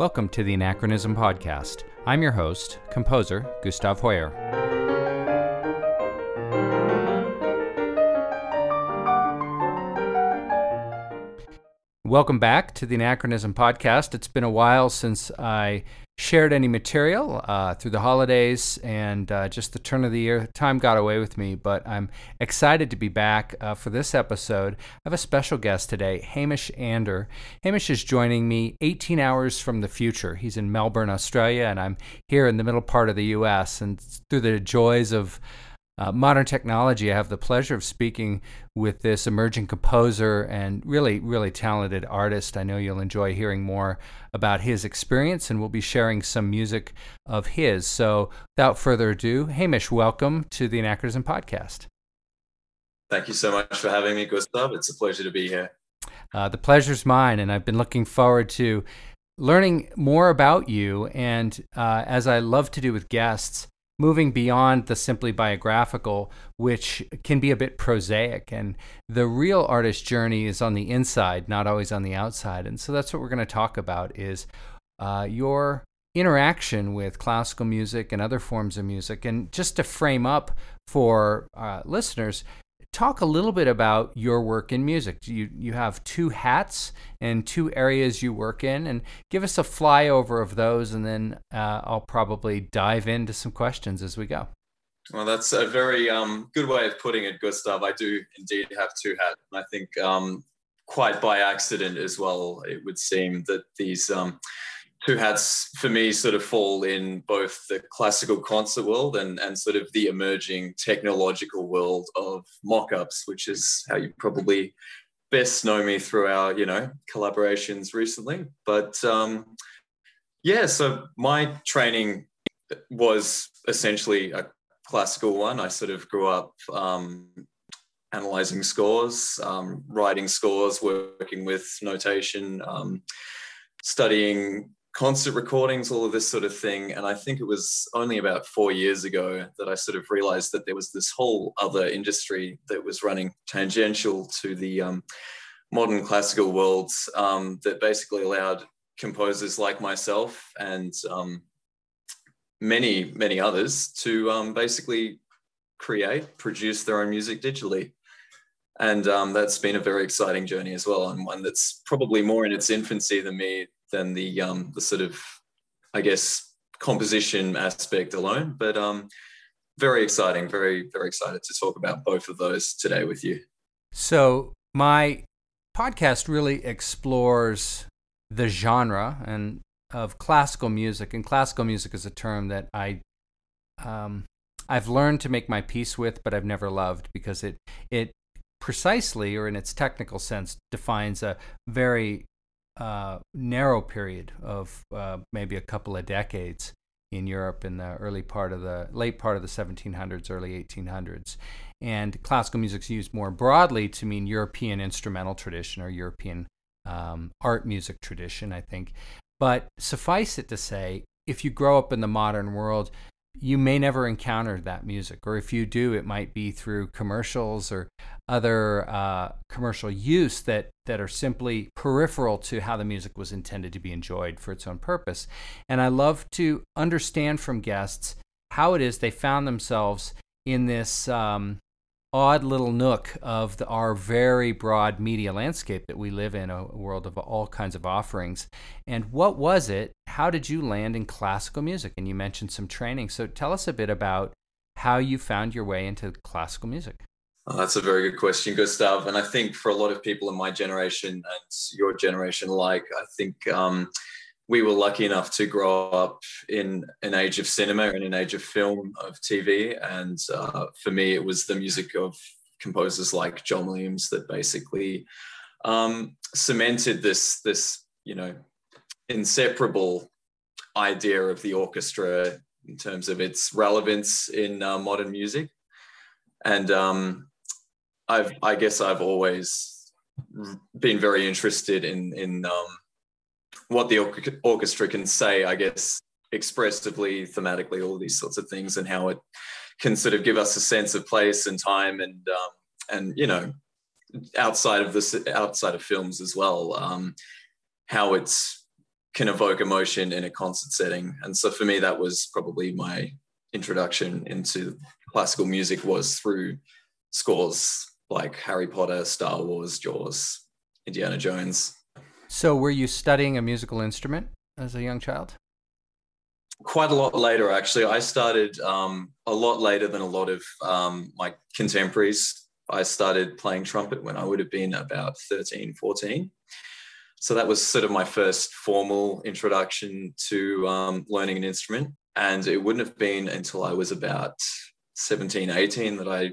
Welcome to the Anachronism Podcast. I'm your host, composer Gustav Hoyer. Welcome back to the Anachronism Podcast. It's been a while since I shared any material uh, through the holidays and uh, just the turn of the year. Time got away with me, but I'm excited to be back uh, for this episode. I have a special guest today, Hamish Ander. Hamish is joining me 18 hours from the future. He's in Melbourne, Australia, and I'm here in the middle part of the U.S. And through the joys of uh, modern technology, I have the pleasure of speaking with this emerging composer and really, really talented artist. I know you'll enjoy hearing more about his experience, and we'll be sharing some music of his. So, without further ado, Hamish, welcome to the Anachronism Podcast. Thank you so much for having me, Gustav. It's a pleasure to be here. Uh, the pleasure's mine, and I've been looking forward to learning more about you. And uh, as I love to do with guests, moving beyond the simply biographical, which can be a bit prosaic. And the real artist journey is on the inside, not always on the outside. And so that's what we're going to talk about is uh, your interaction with classical music and other forms of music. And just to frame up for uh, listeners, talk a little bit about your work in music. You you have two hats and two areas you work in, and give us a flyover of those, and then uh, I'll probably dive into some questions as we go. Well, that's a very um, good way of putting it, Gustav. I do indeed have two hats. And I think um, quite by accident as well. It would seem that these um, two hats for me sort of fall in both the classical concert world and, and sort of the emerging technological world of mock-ups, which is how you probably best know me through our, you know, collaborations recently. But um, yeah, so my training was essentially a classical one. I sort of grew up um, analyzing scores, um, writing scores, working with notation, um, studying concert recordings, all of this sort of thing. And I think it was only about four years ago that I sort of realized that there was this whole other industry that was running tangential to the um, modern classical world um, that basically allowed composers like myself and um, many, many others to um, basically create, produce their own music digitally. And um, that's been a very exciting journey as well, and one that's probably more in its infancy than me than the um, the sort of I guess composition aspect alone. But um, very exciting, very very excited to talk about both of those today with you. So my podcast really explores the genre and of classical music, and classical music is a term that I um, I've learned to make my peace with, but I've never loved because it it precisely or in its technical sense defines a very uh, narrow period of uh, maybe a couple of decades in Europe in the early part of the late part of the 1700s, early 1800s. And classical music is used more broadly to mean European instrumental tradition or European um, art music tradition, I think. But suffice it to say, if you grow up in the modern world, you may never encounter that music, or if you do, it might be through commercials or other uh, commercial use that that are simply peripheral to how the music was intended to be enjoyed for its own purpose. And I love to understand from guests how it is they found themselves in this um, odd little nook of the, our very broad media landscape that we live in, a world of all kinds of offerings. And what was it? How did you land in classical music? And you mentioned some training. So tell us a bit about how you found your way into classical music. Oh, that's a very good question, Gustav. And I think for a lot of people in my generation and your generation alike, I think um, we were lucky enough to grow up in an age of cinema and an age of film, of TV. And uh, for me, it was the music of composers like John Williams that basically um, cemented this, this, you know, inseparable idea of the orchestra in terms of its relevance in uh, modern music. And um, I've, I guess I've always been very interested in, in um, what the orchestra can say, I guess, expressively, thematically, all these sorts of things, and how it can sort of give us a sense of place and time, and um, and you know, outside of this, outside of films as well, um, how it's can evoke emotion in a concert setting. And so for me, that was probably my introduction into classical music was through scores like Harry Potter, Star Wars, Jaws, Indiana Jones. So were you studying a musical instrument as a young child? Quite a lot later, actually. I started um, a lot later than a lot of um, my contemporaries. I started playing trumpet when I would have been about 13, 14 so that was sort of my first formal introduction to um, learning an instrument and it wouldn't have been until i was about 17 18 that i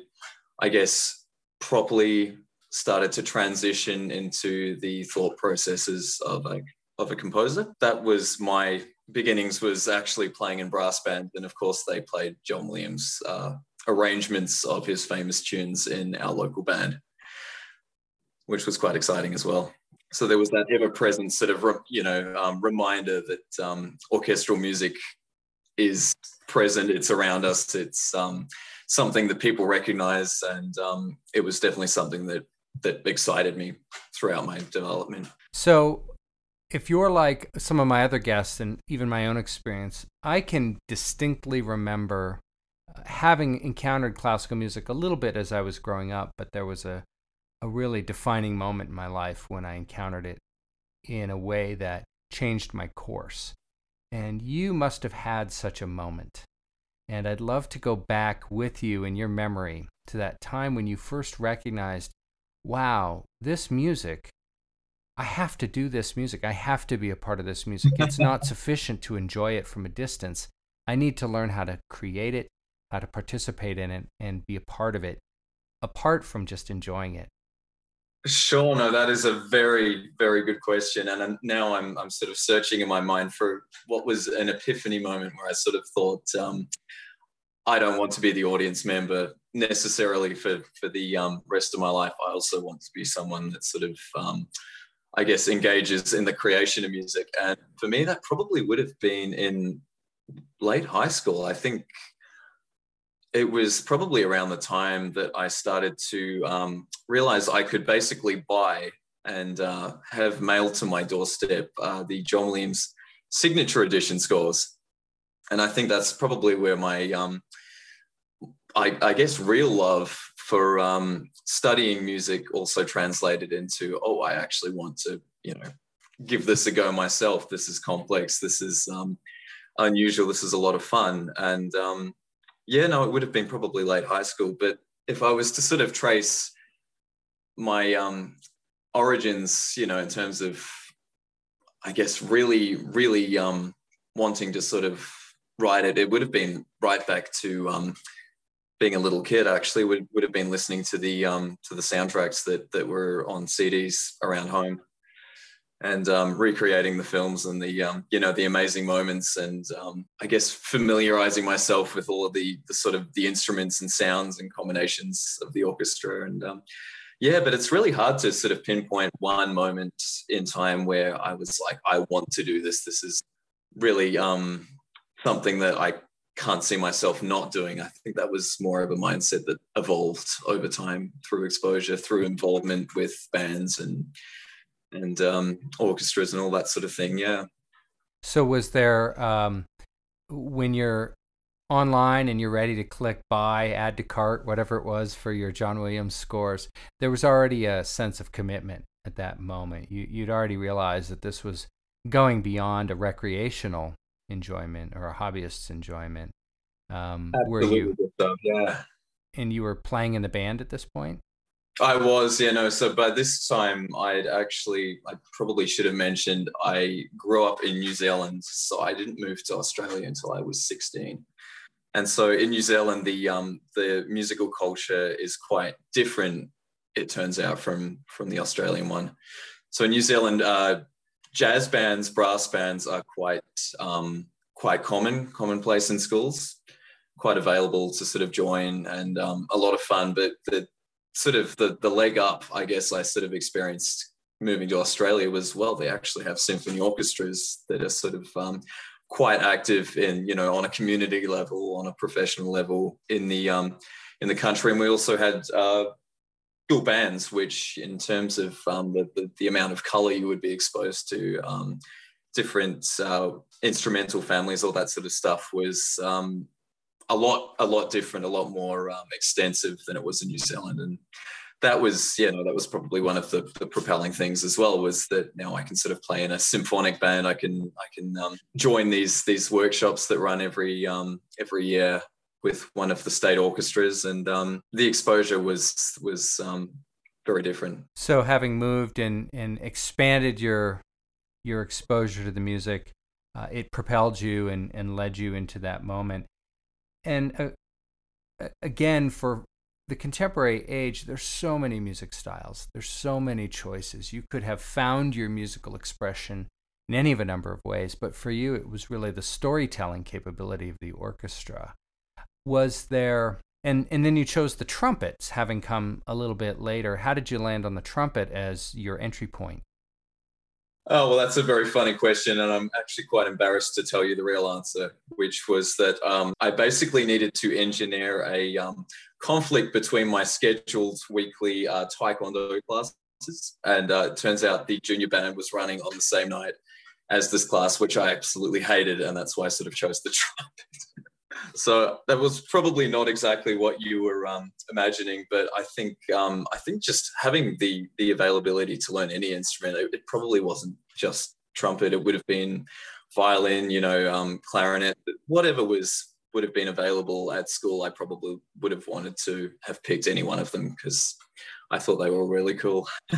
i guess properly started to transition into the thought processes of a, of a composer. That was my beginnings was actually playing in brass band and of course they played john williams uh, arrangements of his famous tunes in our local band which was quite exciting as well. So there was that ever-present sort of you know um, reminder that um, orchestral music is present it's around us it's um, something that people recognize and um, it was definitely something that that excited me throughout my development so if you're like some of my other guests and even my own experience i can distinctly remember uh, having encountered classical music a little bit as i was growing up but there was a a really defining moment in my life when I encountered it in a way that changed my course. And you must have had such a moment. And I'd love to go back with you in your memory to that time when you first recognized, wow, this music, I have to do this music. I have to be a part of this music. It's not sufficient to enjoy it from a distance. I need to learn how to create it, how to participate in it, and be a part of it, apart from just enjoying it. Sure, no, that is a very, very good question. And now I'm, I'm sort of searching in my mind for what was an epiphany moment where I sort of thought, um, I don't want to be the audience member necessarily for, for the um, rest of my life. I also want to be someone that sort of, um, I guess, engages in the creation of music. And for me, that probably would have been in late high school. I think it was probably around the time that I started to um, realize I could basically buy and uh, have mailed to my doorstep uh, the John Williams signature edition scores. And I think that's probably where my, um, I, I, guess, real love for um, studying music also translated into, oh, I actually want to, you know, give this a go myself. This is complex. This is um, unusual. This is a lot of fun. And um, yeah, no, it would have been probably late high school. But if I was to sort of trace my um, origins, you know, in terms of, I guess, really, really um, wanting to sort of write it, it would have been right back to um, being a little kid. Actually, would would have been listening to the um, to the soundtracks that that were on CDs around home and um, recreating the films and the um, you know the amazing moments and um, I guess familiarizing myself with all of the the sort of the instruments and sounds and combinations of the orchestra and um, yeah but it's really hard to sort of pinpoint one moment in time where I was like I want to do this this is really um, something that I can't see myself not doing I think that was more of a mindset that evolved over time through exposure through involvement with bands and and um, orchestras and all that sort of thing. Yeah. So was there um, when you're online and you're ready to click buy, add to cart, whatever it was for your John Williams scores, there was already a sense of commitment at that moment. You, you'd already realized that this was going beyond a recreational enjoyment or a hobbyist's enjoyment. Um, were you? yeah. And you were playing in the band at this point. I was, yeah, no. So by this time, I'd actually, I probably should have mentioned, I grew up in New Zealand. So I didn't move to Australia until I was 16. And so in New Zealand, the um, the musical culture is quite different. It turns out from from the Australian one. So in New Zealand, uh, jazz bands, brass bands are quite um, quite common, commonplace in schools, quite available to sort of join and um, a lot of fun. But the sort of the the leg up, I guess, I sort of experienced moving to Australia was well, they actually have symphony orchestras that are sort of um, quite active in you know on a community level, on a professional level in the um, in the country, and we also had. Uh, school bands, which in terms of um, the, the, the amount of color you would be exposed to, um, different uh, instrumental families, all that sort of stuff was um, a lot, a lot different, a lot more um, extensive than it was in New Zealand. And that was, you know, that was probably one of the, the, propelling things as well was that now I can sort of play in a symphonic band. I can, I can um, join these, these workshops that run every, um, every year with one of the state orchestras. And um, the exposure was, was um, very different. So having moved and, and expanded your, your exposure to the music, uh, it propelled you and, and led you into that moment. And uh, again, for the contemporary age, there's so many music styles. There's so many choices. You could have found your musical expression in any of a number of ways, but for you, it was really the storytelling capability of the orchestra. Was there, and, and then you chose the trumpets, having come a little bit later. How did you land on the trumpet as your entry point? Oh, well, that's a very funny question. And I'm actually quite embarrassed to tell you the real answer, which was that um, I basically needed to engineer a um, conflict between my scheduled weekly uh, Taekwondo classes. And uh, it turns out the junior band was running on the same night as this class, which I absolutely hated. And that's why I sort of chose the trumpet so that was probably not exactly what you were um, imagining, but I think um, I think just having the the availability to learn any instrument, it, it, probably wasn't just trumpet. It would have been violin, you know, um, clarinet, whatever was would have been available at school. I probably would have wanted to have picked any one of them because I thought they were really cool.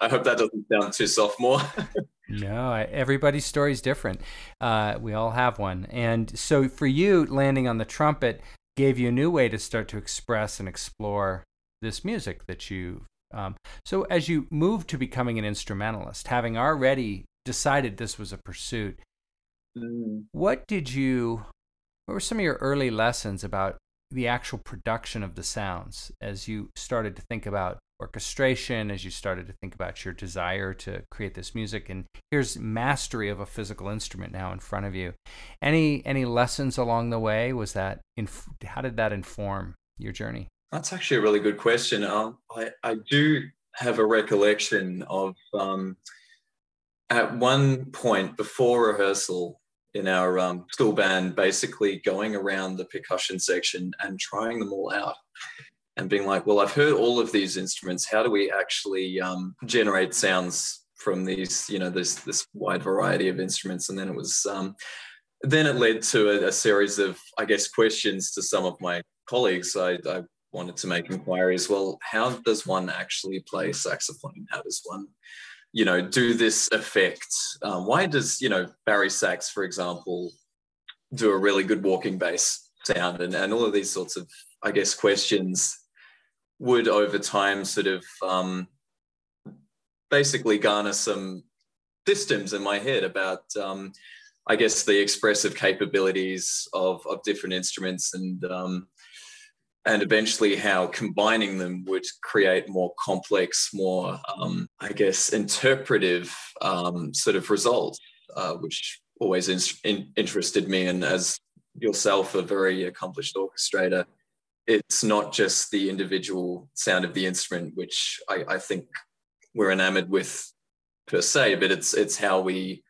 I hope that doesn't sound too sophomore. no, everybody's story is different. Uh, we all have one. And so for you, landing on the trumpet gave you a new way to start to express and explore this music that you. Um, so as you moved to becoming an instrumentalist, having already decided this was a pursuit, mm. what did you, what were some of your early lessons about the actual production of the sounds as you started to think about orchestration as you started to think about your desire to create this music. And here's mastery of a physical instrument now in front of you. Any any lessons along the way? Was that inf- how did that inform your journey? That's actually a really good question. Um, I, I do have a recollection of um, at one point before rehearsal in our um, school band basically going around the percussion section and trying them all out and being like, well, I've heard all of these instruments. How do we actually um, generate sounds from these, you know, this this wide variety of instruments? And then it was, um, then it led to a, a, series of, I guess, questions to some of my colleagues. I, I wanted to make inquiries. Well, how does one actually play saxophone? How does one you know, do this effect? Um, why does, you know, bari sax, for example, do a really good walking bass sound and, and all of these sorts of, I guess, questions would over time sort of um, basically garner some systems in my head about, um, I guess, the expressive capabilities of, of different instruments and, um, and eventually how combining them would create more complex, more, um, I guess, interpretive um, sort of results, uh, which always in, in, interested me. And as yourself, a very accomplished orchestrator, it's not just the individual sound of the instrument, which I, I think we're enamored with per se, but it's it's how we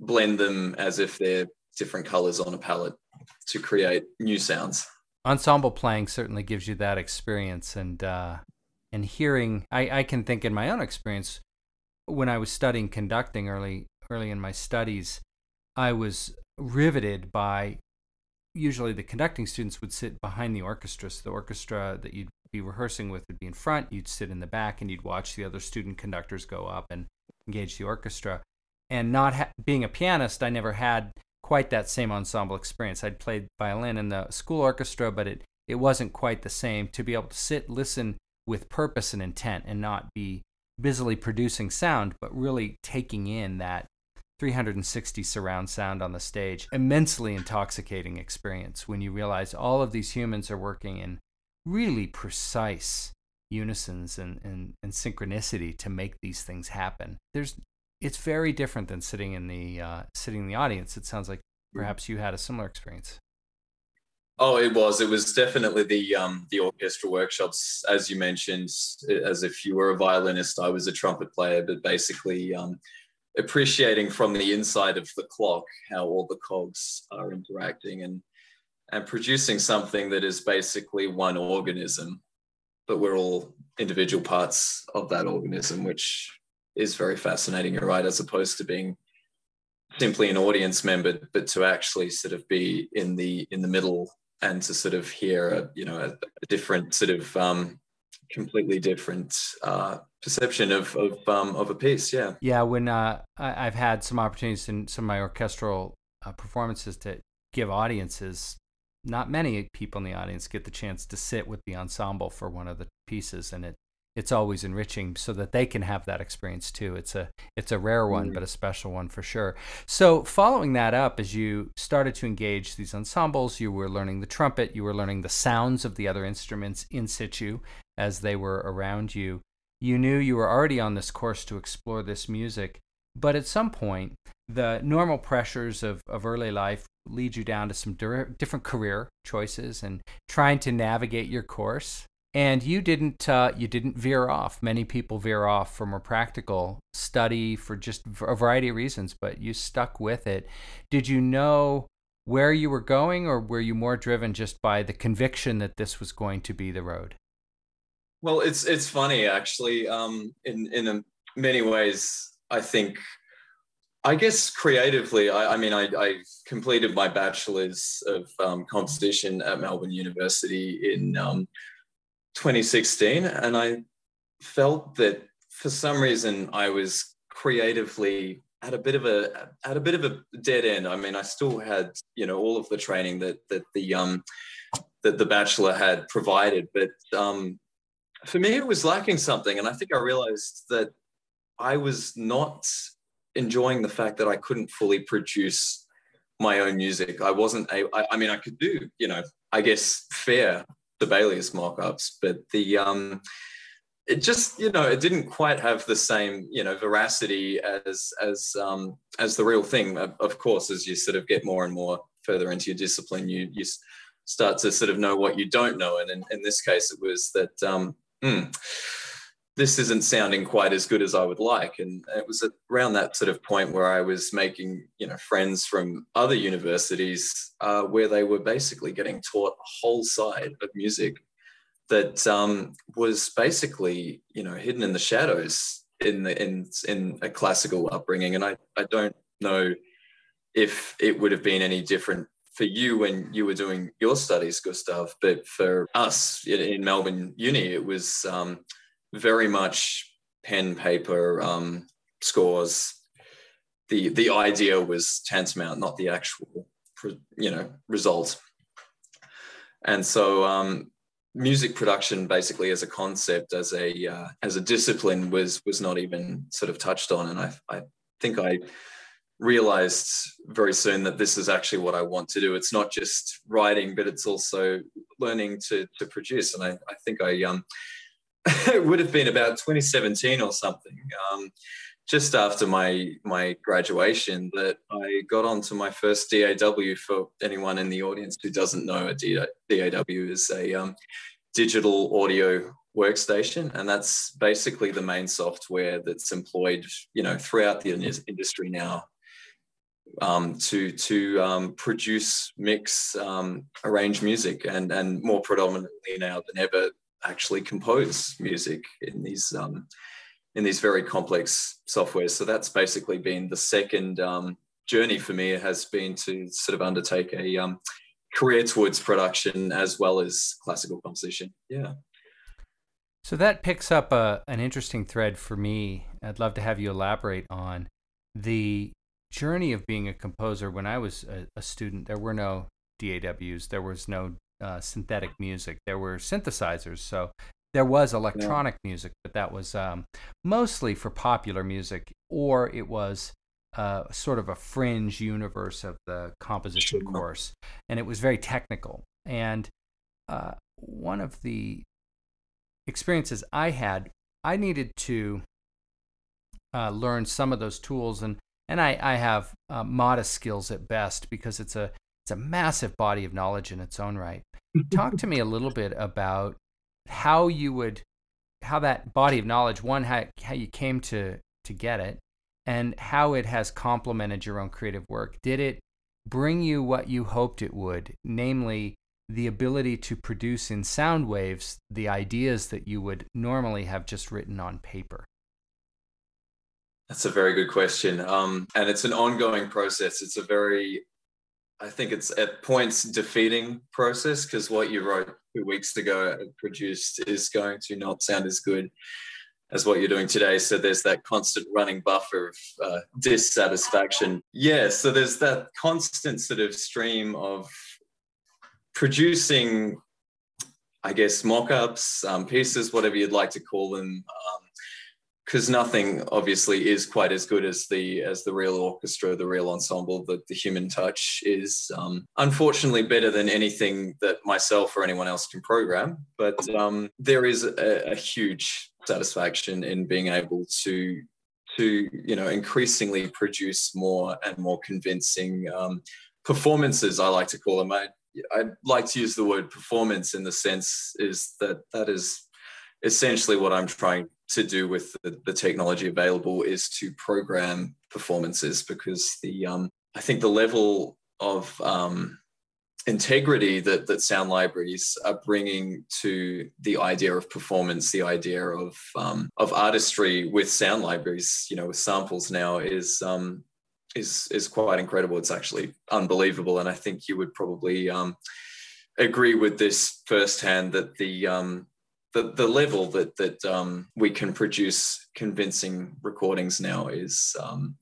blend them as if they're different colors on a palette to create new sounds. Ensemble playing certainly gives you that experience and uh, and hearing I, I can think in my own experience when I was studying conducting early early in my studies I was riveted by usually the conducting students would sit behind the orchestra so the orchestra that you'd be rehearsing with would be in front you'd sit in the back and you'd watch the other student conductors go up and engage the orchestra and not ha- being a pianist I never had quite that same ensemble experience. I'd played violin in the school orchestra, but it, it wasn't quite the same to be able to sit, listen with purpose and intent and not be busily producing sound, but really taking in that 360 surround sound on the stage. Immensely intoxicating experience when you realize all of these humans are working in really precise unisons and, and, and synchronicity to make these things happen. There's it's very different than sitting in the uh, sitting in the audience. It sounds like perhaps you had a similar experience. Oh, it was. It was definitely the um, the orchestra workshops, as you mentioned, as if you were a violinist. I was a trumpet player, but basically, um, appreciating from the inside of the clock how all the cogs are interacting and and producing something that is basically one organism but we're all individual parts of that organism which is very fascinating you're right as opposed to being simply an audience member but to actually sort of be in the in the middle and to sort of hear a you know a, a different sort of um, completely different uh, perception of of, um, of a piece. Yeah. Yeah. When uh, I, have had some opportunities in some of my orchestral uh, performances to give audiences, not many people in the audience get the chance to sit with the ensemble for one of the pieces, and it it's always enriching so that they can have that experience too. It's a it's a rare one, mm-hmm. but a special one for sure. So following that up, as you started to engage these ensembles, you were learning the trumpet, you were learning the sounds of the other instruments in situ as they were around you. You knew you were already on this course to explore this music, but at some point, the normal pressures of, of early life lead you down to some different career choices and trying to navigate your course. And you didn't uh, you didn't veer off. Many people veer off from a practical study for just a variety of reasons but you stuck with it. Did you know where you were going or were you more driven just by the conviction that this was going to be the road well it's it's funny actually um, in in many ways i think I guess creatively, I, I mean, I, I, completed my bachelor's of um, composition at Melbourne University in um, 2016 and I felt that for some reason I was creatively at a bit of a at a bit of a dead end. I mean, I still had you know all of the training that that the um that the bachelor had provided, but um, for me it was lacking something, and I think I realized that I was not enjoying the fact that I couldn't fully produce my own music. I wasn't a, I, I mean, I could do you know I guess fair Sibelius mock-ups, but the um, it just you know it didn't quite have the same you know veracity as as um, as the real thing. Of course, as you sort of get more and more further into your discipline, you you start to sort of know what you don't know, and in, in this case, it was that. Um, mm, this isn't sounding quite as good as I would like. And it was around that sort of point where I was making, you know, friends from other universities uh, where they were basically getting taught a whole side of music that um, was basically, you know, hidden in the shadows in the in in a classical upbringing. And I I don't know if it would have been any different for you when you were doing your studies, Gustav, but for us in Melbourne Uni, it was um, very much pen paper um, scores. The the idea was tantamount, not the actual you know result. And so um, music production, basically as a concept, as a uh, as a discipline, was was not even sort of touched on. And I I think I realized very soon that this is actually what I want to do. It's not just writing, but it's also learning to to produce. And I, I think I um it would have been about 2017 or something, um, just after my my graduation, that I got onto my first DAW. For anyone in the audience who doesn't know, a DAW is a um, digital audio workstation, and that's basically the main software that's employed, you know, throughout the industry now um, to to um, produce, mix, um, arrange music, and and more predominantly now than ever, actually compose music in these um, in these very complex softwares. So that's basically been the second um, journey for me has been to sort of undertake a um, career towards production as well as classical composition. Yeah. So that picks up a, an interesting thread for me. I'd love to have you elaborate on the journey of being a composer. When I was a, a student, there were no DAWs, there was no uh, synthetic music. There were synthesizers, so there was electronic yeah. music, but that was um, mostly for popular music, or it was uh, sort of a fringe universe of the composition sure. course, and it was very technical. And uh, one of the experiences I had, I needed to uh, learn some of those tools, and and I, I have uh, modest skills at best because it's a it's a massive body of knowledge in its own right. Talk to me a little bit about how you would, how that body of knowledge, one, how, how you came to, to get it, and how it has complemented your own creative work. Did it bring you what you hoped it would, namely the ability to produce in sound waves the ideas that you would normally have just written on paper? That's a very good question. Um, and it's an ongoing process. It's a very, I think it's at points defeating process because what you wrote two weeks ago and produced is going to not sound as good as what you're doing today. So there's that constant running buffer of uh, dissatisfaction. Yeah, so there's that constant sort of stream of producing, I guess, mock ups, um, pieces, whatever you'd like to call them. Because nothing obviously is quite as good as the as the real orchestra, the real ensemble, the, the human touch is um, unfortunately better than anything that myself or anyone else can program. But um, there is a, a huge satisfaction in being able to to you know increasingly produce more and more convincing um, performances. I like to call them. I I like to use the word performance in the sense is that that is essentially what I'm trying to do with the, the technology available is to program performances because the um, I think the level of um, integrity that, that sound libraries are bringing to the idea of performance, the idea of um, of artistry with sound libraries, you know, with samples now is um, is is quite incredible. It's actually unbelievable, and I think you would probably um, agree with this firsthand that the um, the, the level that that um, we can produce convincing recordings now is um,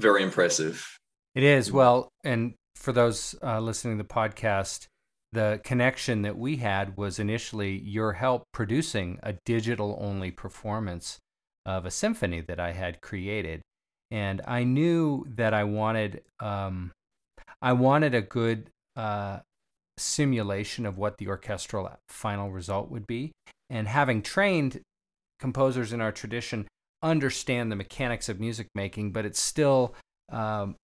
very impressive. It is well, and for those uh, listening to the podcast, the connection that we had was initially your help producing a digital only performance of a symphony that I had created. And I knew that I wanted, um, I wanted a good uh, simulation of what the orchestral final result would be. And having trained composers in our tradition, understand the mechanics of music making, but it's still um,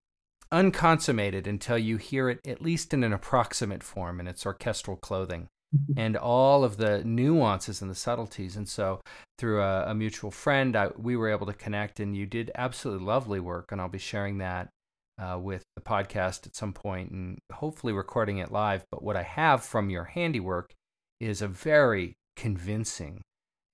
unconsummated until you hear it at least in an approximate form in its orchestral clothing and all of the nuances and the subtleties. And so, through a, a mutual friend, I, we were able to connect, and you did absolutely lovely work. And I'll be sharing that uh, with the podcast at some point and hopefully recording it live. But what I have from your handiwork is a very convincing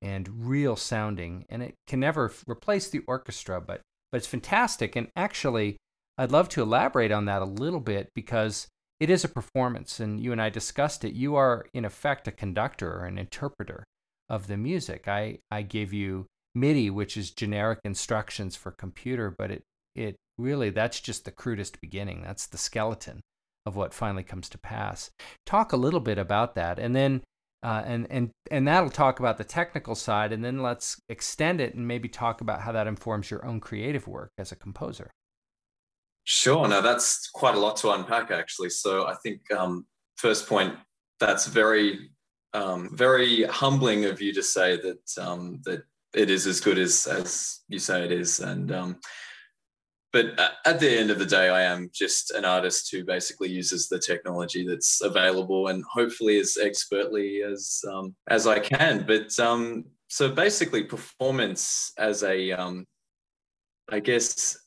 and real sounding, and it can never replace the orchestra, but but it's fantastic. And actually, I'd love to elaborate on that a little bit because it is a performance, and you and I discussed it. You are, in effect, a conductor or an interpreter of the music. I, I gave you MIDI, which is generic instructions for computer, but it, it really, that's just the crudest beginning. That's the skeleton of what finally comes to pass. Talk a little bit about that, and then uh, and and and that'll talk about the technical side, and then let's extend it and maybe talk about how that informs your own creative work as a composer. Sure. Now that's quite a lot to unpack, actually. So I think um, first point, that's very, um, very humbling of you to say that um, that it is as good as as you say it is, and um, but at the end of the day, I am just an artist who basically uses the technology that's available and hopefully as expertly as um, as I can. But um, so basically, performance as a um, I guess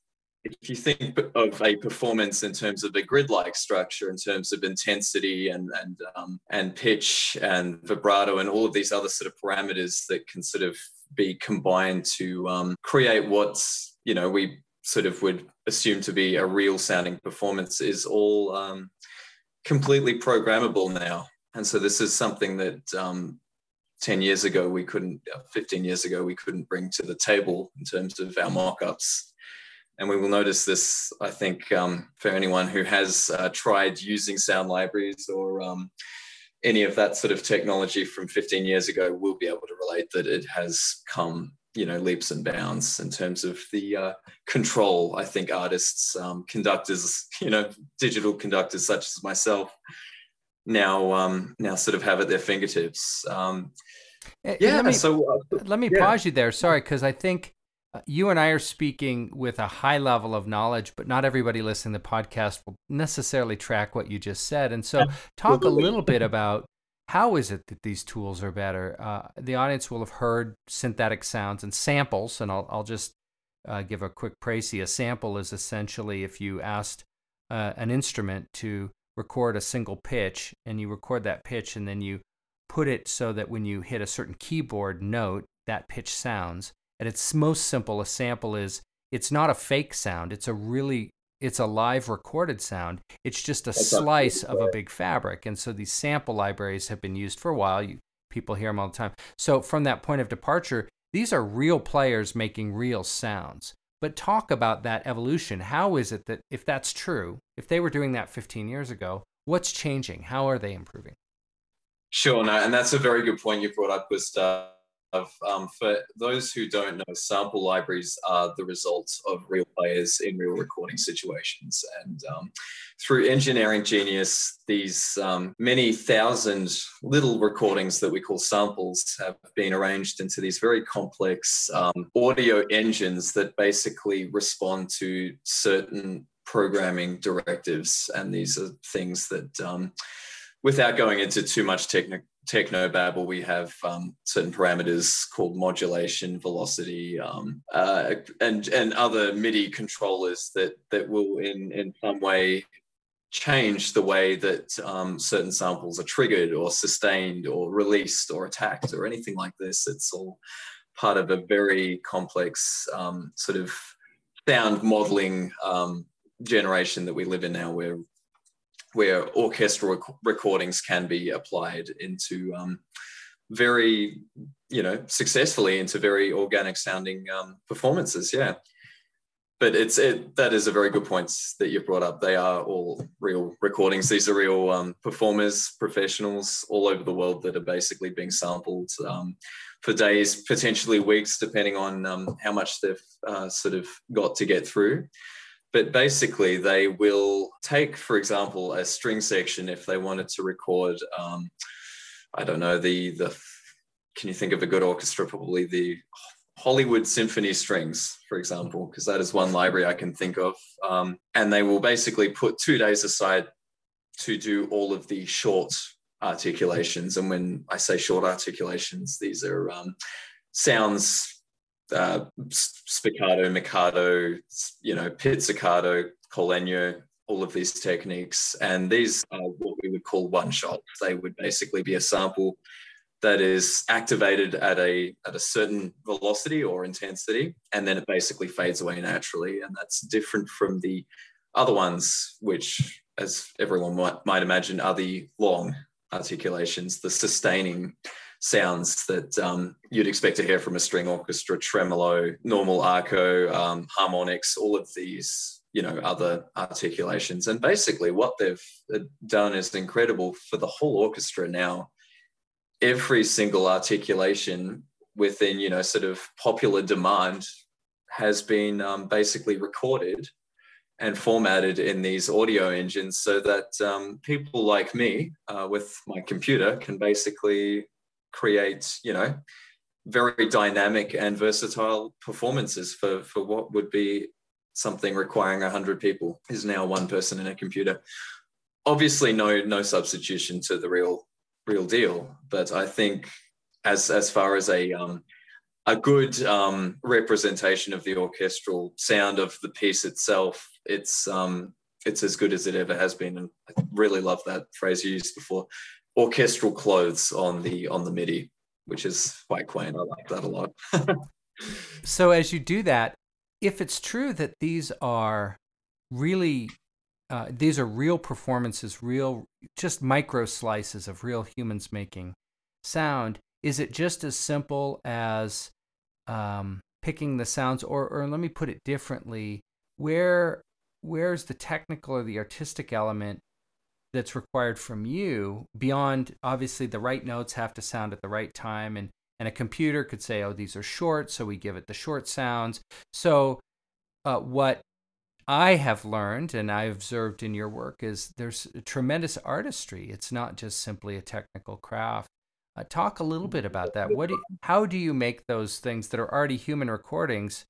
if you think of a performance in terms of a grid-like structure, in terms of intensity and and um, and pitch and vibrato and all of these other sort of parameters that can sort of be combined to um, create what's you know we sort of would assume to be a real sounding performance is all um, completely programmable now. And so this is something that um, 10 years ago we couldn't, 15 years ago we couldn't bring to the table in terms of our mock-ups and we will notice this, I think, um, for anyone who has uh, tried using sound libraries or um, any of that sort of technology from 15 years ago will be able to relate that it has come, you know, leaps and bounds in terms of the uh, control. I think artists, um, conductors, you know, digital conductors such as myself now um, now sort of have at their fingertips. Um, yeah. Let me, so uh, let me yeah. pause you there. Sorry, because I think uh, you and I are speaking with a high level of knowledge, but not everybody listening to the podcast will necessarily track what you just said. And so, talk a little bit about how is it that these tools are better. Uh, the audience will have heard synthetic sounds and samples, and I'll, I'll just uh, give a quick précis. A sample is essentially if you asked uh, an instrument to record a single pitch and you record that pitch and then you put it so that when you hit a certain keyboard note, that pitch sounds. At its most simple, a sample is it's not a fake sound. It's a really it's a live recorded sound. It's just a That's slice of a big fabric. And so these sample libraries have been used for a while. You, people hear them all the time. So from that point of departure, these are real players making real sounds. But talk about that evolution. How is it that if that's true, if they were doing that 15 years ago, what's changing? How are they improving? Sure, no, and that's a very good point you brought up, Gustav of, um, for those who don't know, sample libraries are the results of real players in real recording situations. And um, through engineering genius, these um, many thousand little recordings that we call samples have been arranged into these very complex um, audio engines that basically respond to certain programming directives. And these are things that um, without going into too much technical technobabble, we have um, certain parameters called modulation, velocity, um, uh, and and other MIDI controllers that that will in in some way change the way that um, certain samples are triggered or sustained or released or attacked or anything like this. It's all part of a very complex um, sort of sound modeling um, generation that we live in now, where where orchestral rec- recordings can be applied into um, very, you know, successfully into very organic sounding um, performances. Yeah. But it's it, that is a very good point that you've brought up. They are all real recordings. These are real um, performers, professionals all over the world that are basically being sampled um, for days, potentially weeks, depending on um, how much they've uh, sort of got to get through but basically they will take for example a string section if they wanted to record um, i don't know the the can you think of a good orchestra? Probably the hollywood symphony strings for example because that is one library i can think of. Um, and they will basically put two days aside to do all of the short articulations. And when i say short articulations these are um, sounds uh, spiccato, marcato, you know, pizzicato, col legno, all of these techniques. And these are what we would call one shots. They would basically be a sample that is activated at a at a certain velocity or intensity, and then it basically fades away naturally. And that's different from the other ones, which, as everyone might, might imagine, are the long articulations, the sustaining sounds that um, you'd expect to hear from a string orchestra, tremolo, normal arco, um, harmonics, all of these, you know, other articulations. And basically, what they've uh, done is incredible for the whole orchestra now. Every single articulation within, you know, sort of popular demand has been um, basically recorded and formatted in these audio engines so that um, people like me uh, with my computer can basically create, you know, very dynamic and versatile performances for, for what would be something requiring 100 people is now one person in a computer. Obviously, no no substitution to the real real deal, but I think as as far as a um, a good um, representation of the orchestral sound of the piece itself, it's um, it's as good as it ever has been, and I really love that phrase you used before orchestral clothes on the on the MIDI, which is quite quaint. I like that a lot. so as you do that, if it's true that these are really uh, these are real performances, real just micro slices of real humans making sound, is it just as simple as um, picking the sounds, or or let me put it differently, where where's the technical or the artistic element that's required from you beyond obviously the right notes have to sound at the right time and and a computer could say oh these are short so we give it the short sounds. So uh, what i have learned and i observed in your work is there's tremendous artistry. It's not just simply a technical craft. Uh, talk a little bit about that. What do you, how do you make those things that are already human recordings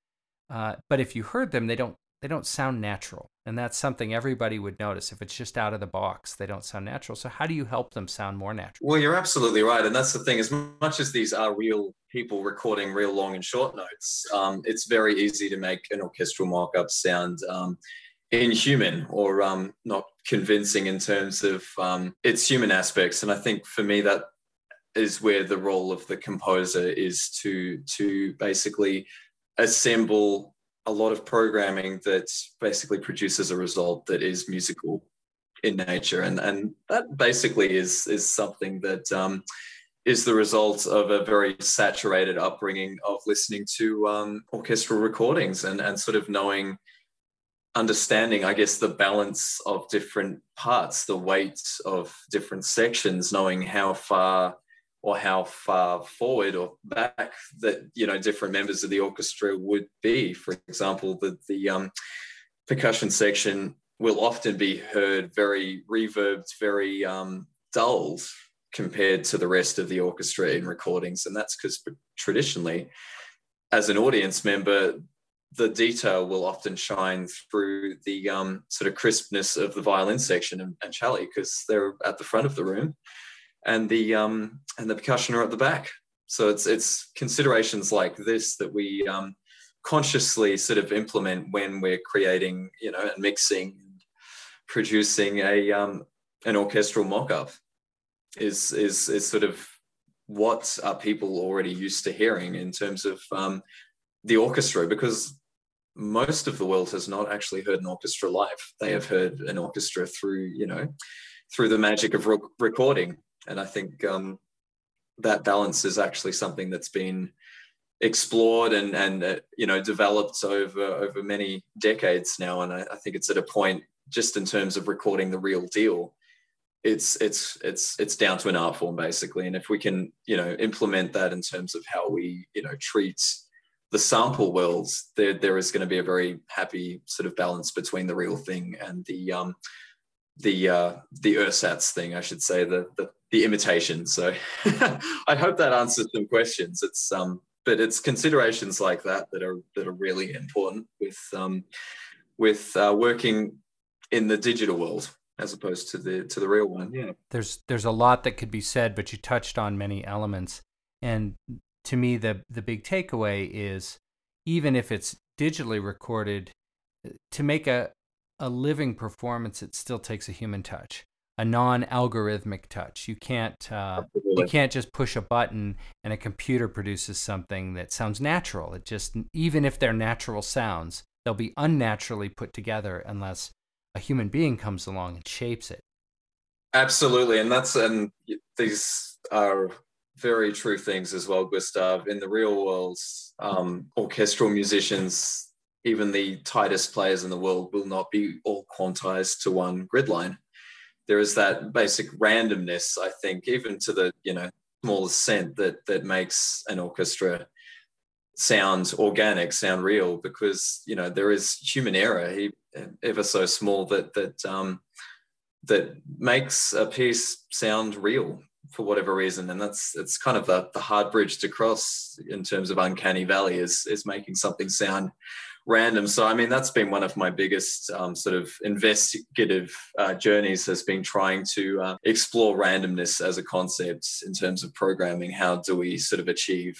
uh, but if you heard them they don't they don't sound natural. And that's something everybody would notice. If it's just out of the box they don't sound natural. So how do you help them sound more natural? Well you're absolutely right. And that's the thing as much as these are real people recording real long and short notes um, it's very easy to make an orchestral mock-up sound um, inhuman or um, not convincing in terms of um, its human aspects. And i think for me that is where the role of the composer is to to basically assemble a lot of programming that basically produces a result that is musical in nature. And and that basically is is something that um, is the result of a very saturated upbringing of listening to um, orchestral recordings and and sort of knowing understanding i guess the balance of different parts the weight of different sections knowing how far or how far forward or back that you know different members of the orchestra would be. For example, the the um, percussion section will often be heard very reverbed, very um, dulled compared to the rest of the orchestra in recordings, and that's because traditionally, as an audience member, the detail will often shine through the um, sort of crispness of the violin section and, and cello because they're at the front of the room and the um, and the percussion are at the back. So it's it's considerations like this that we um, consciously sort of implement when we're creating, you know, and mixing, producing a um, an orchestral mock-up. Is is is sort of what are people already used to hearing in terms of um, the orchestra because most of the world has not actually heard an orchestra live. They have heard an orchestra through, you know, through the magic of re- recording and I think um, that balance is actually something that's been explored and and uh, you know developed over over many decades now. And I, I think it's at a point just in terms of recording the real deal it's it's it's it's down to an art form basically and if we can you know implement that in terms of how we you know treat the sample worlds there there is going to be a very happy sort of balance between the real thing and the um the uh the ersatz thing i should say the the the imitation. So I hope that answers some questions. It's um, but it's considerations like that that are that are really important with um, with uh, working in the digital world as opposed to the to the real one. Yeah. There's there's a lot that could be said, but you touched on many elements. And to me the the big takeaway is even if it's digitally recorded, to make a a living performance, it still takes a human touch a non-algorithmic touch. You can't uh, you can't just push a button and a computer produces something that sounds natural. It just even if they're natural sounds, they'll be unnaturally put together unless a human being comes along and shapes it. Absolutely, and that's and these are very true things as well, Gustav. In the real world, um, orchestral musicians, even the tightest players in the world, will not be all quantized to one grid line there is that basic randomness, I think, even to the you know smallest cent that that makes an orchestra sound organic, sound real, because you know there is human error, ever so small, that that um, that makes a piece sound real for whatever reason, and that's it's kind of the, the hard bridge to cross in terms of uncanny valley is is making something sound random. So, I mean, that's been one of my biggest um, sort of investigative uh, journeys has been trying to uh, explore randomness as a concept in terms of programming. How do we sort of achieve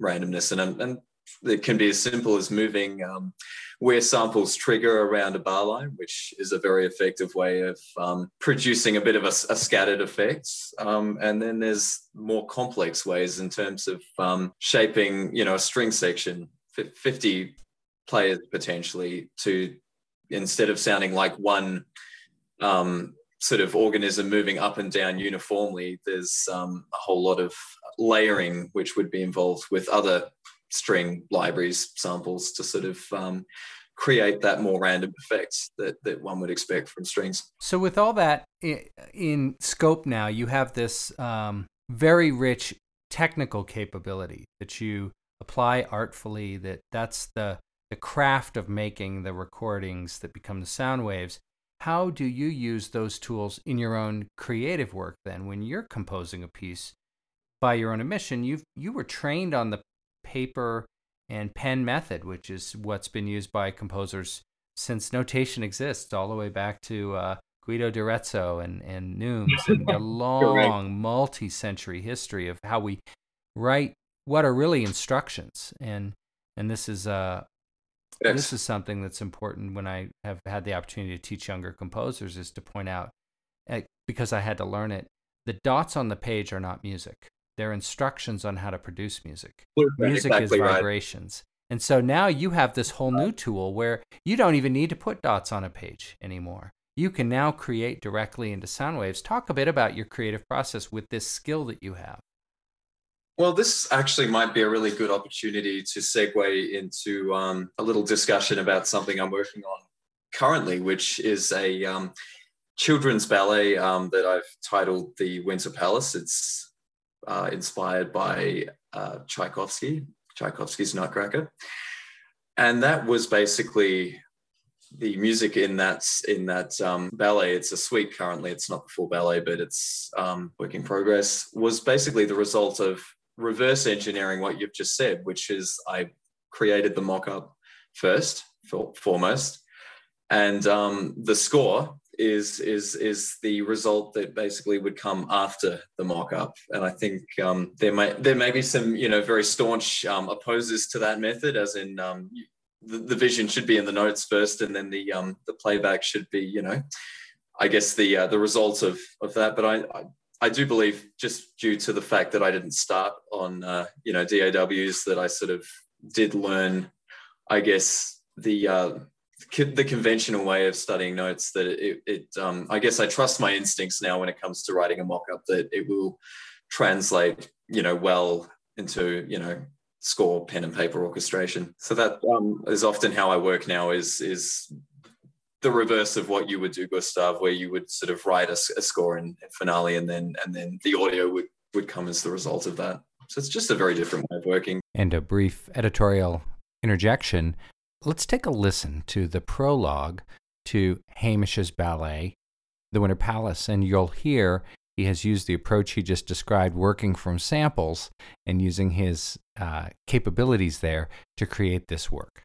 randomness? And, and it can be as simple as moving um, where samples trigger around a bar line, which is a very effective way of um, producing a bit of a, a scattered effect. Um, and then there's more complex ways in terms of um, shaping, you know, a string section. 50 players potentially to instead of sounding like one um, sort of organism moving up and down uniformly, there's um, a whole lot of layering which would be involved with other string libraries samples to sort of um, create that more random effect that, that one would expect from strings. So, with all that in scope now, you have this um, very rich technical capability that you apply artfully. That that's the the craft of making the recordings that become the sound waves, how do you use those tools in your own creative work then when you're composing a piece by your own admission? You you were trained on the paper and pen method which is what's been used by composers since notation exists, all the way back to uh, Guido d'Arezzo and and Neumes, and a long multi-century history of how we write what are really instructions, and and this is uh yes. this is something that's important when I have had the opportunity to teach younger composers is to point out eh, because I had to learn it. The dots on the page are not music; they're instructions on how to produce music. music exactly is vibrations. Right. And so now you have this whole new tool where you don't even need to put dots on a page anymore. You can now create directly into sound waves. Talk a bit about your creative process with this skill that you have. Well, this actually might be a really good opportunity to segue into um, a little discussion about something I'm working on currently, which is a um, children's ballet um, that I've titled The Winter Palace. It's uh, inspired by uh, Tchaikovsky, Tchaikovsky's Nutcracker. And that was basically the music in that in that um, ballet. It's a suite currently. It's not the full ballet, but it's um, work in progress. Was basically the result of reverse engineering what you've just said, which is I created the mock up first, for, foremost, and um, the score is is is the result that basically would come after the mock up. And I think um, there may there may be some you know very staunch um, opposers to that method, as in um, the, the vision should be in the notes first, and then the um, the playback should be you know. I guess the uh, the result of of that, but I, I I do believe, just due to the fact that I didn't start on, uh, you know, DAWs, that I sort of did learn, I guess, the uh, the conventional way of studying notes. That it, it um, I guess, I trust my instincts now when it comes to writing a mock-up that it will translate, you know, well into, you know, score, pen and paper orchestration. So that um, is often how I work now. Is is the reverse of what you would do, Gustav, where you would sort of write a, a score in, finale and then and then the audio would would come as the result of that. So it's just a very different way of working. And a brief editorial interjection. Let's take a listen to the prologue to Hamish's ballet, The Winter Palace, and you'll hear he has used the approach he just described, working from samples and using his uh, capabilities there to create this work.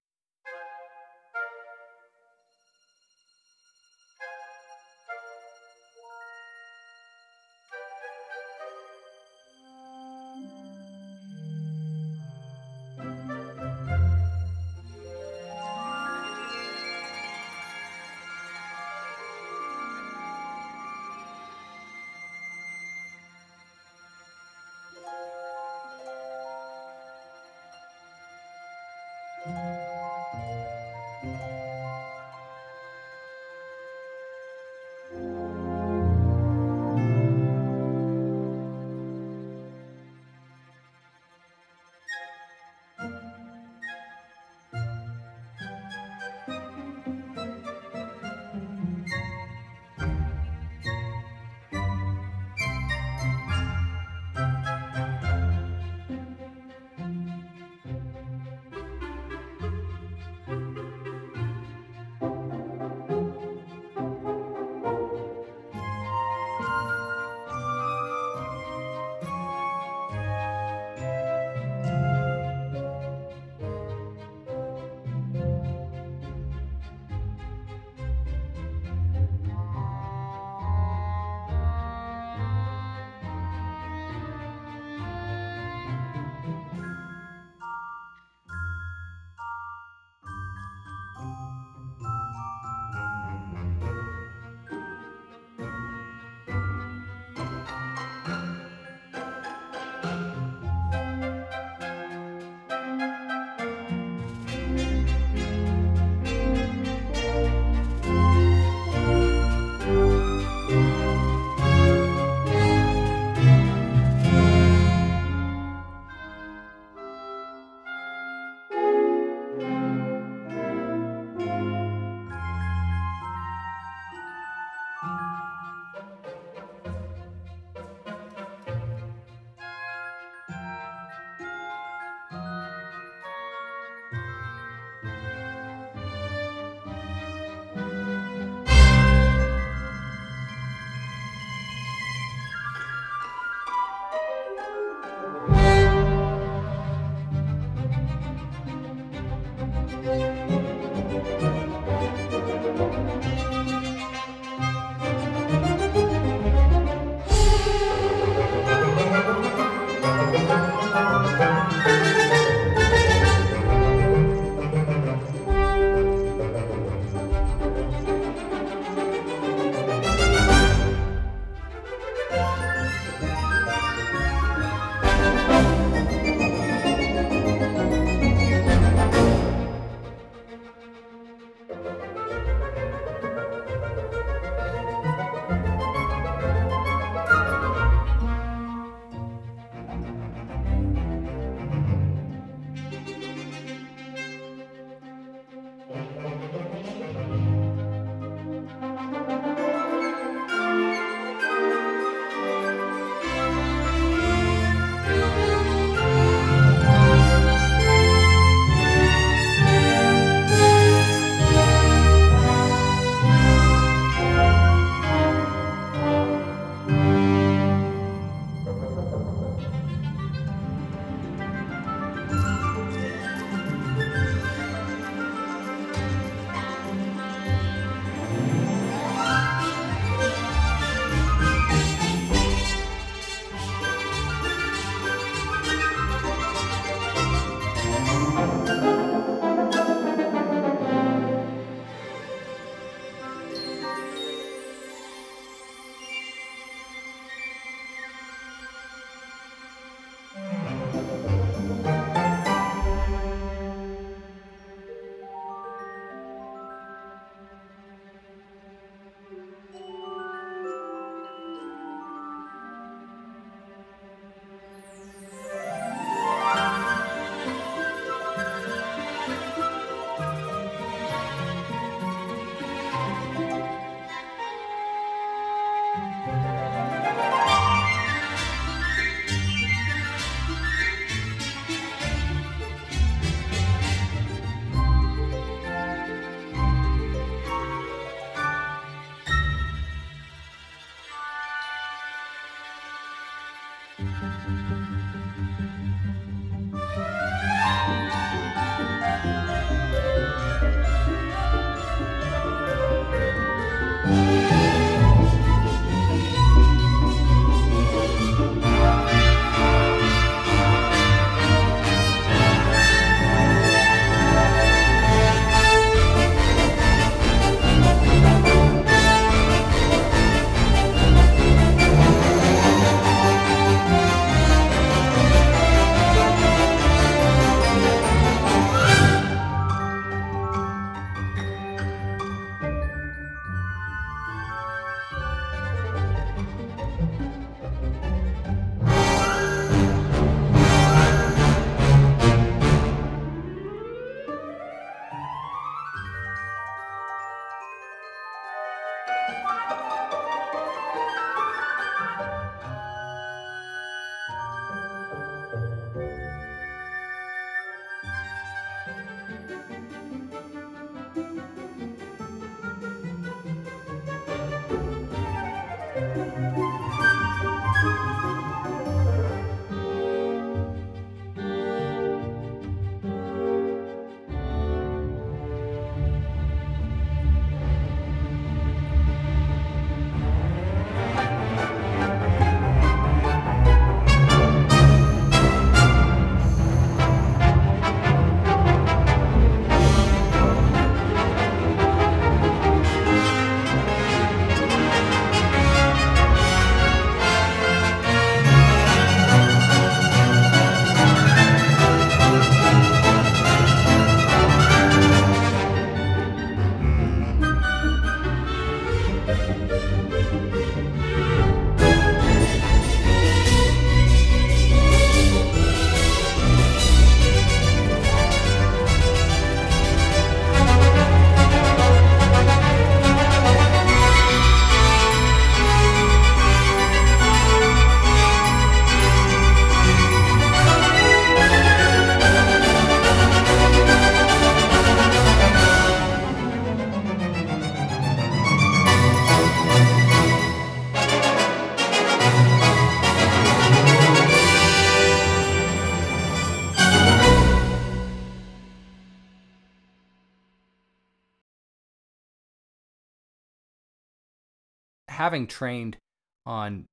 Having trained on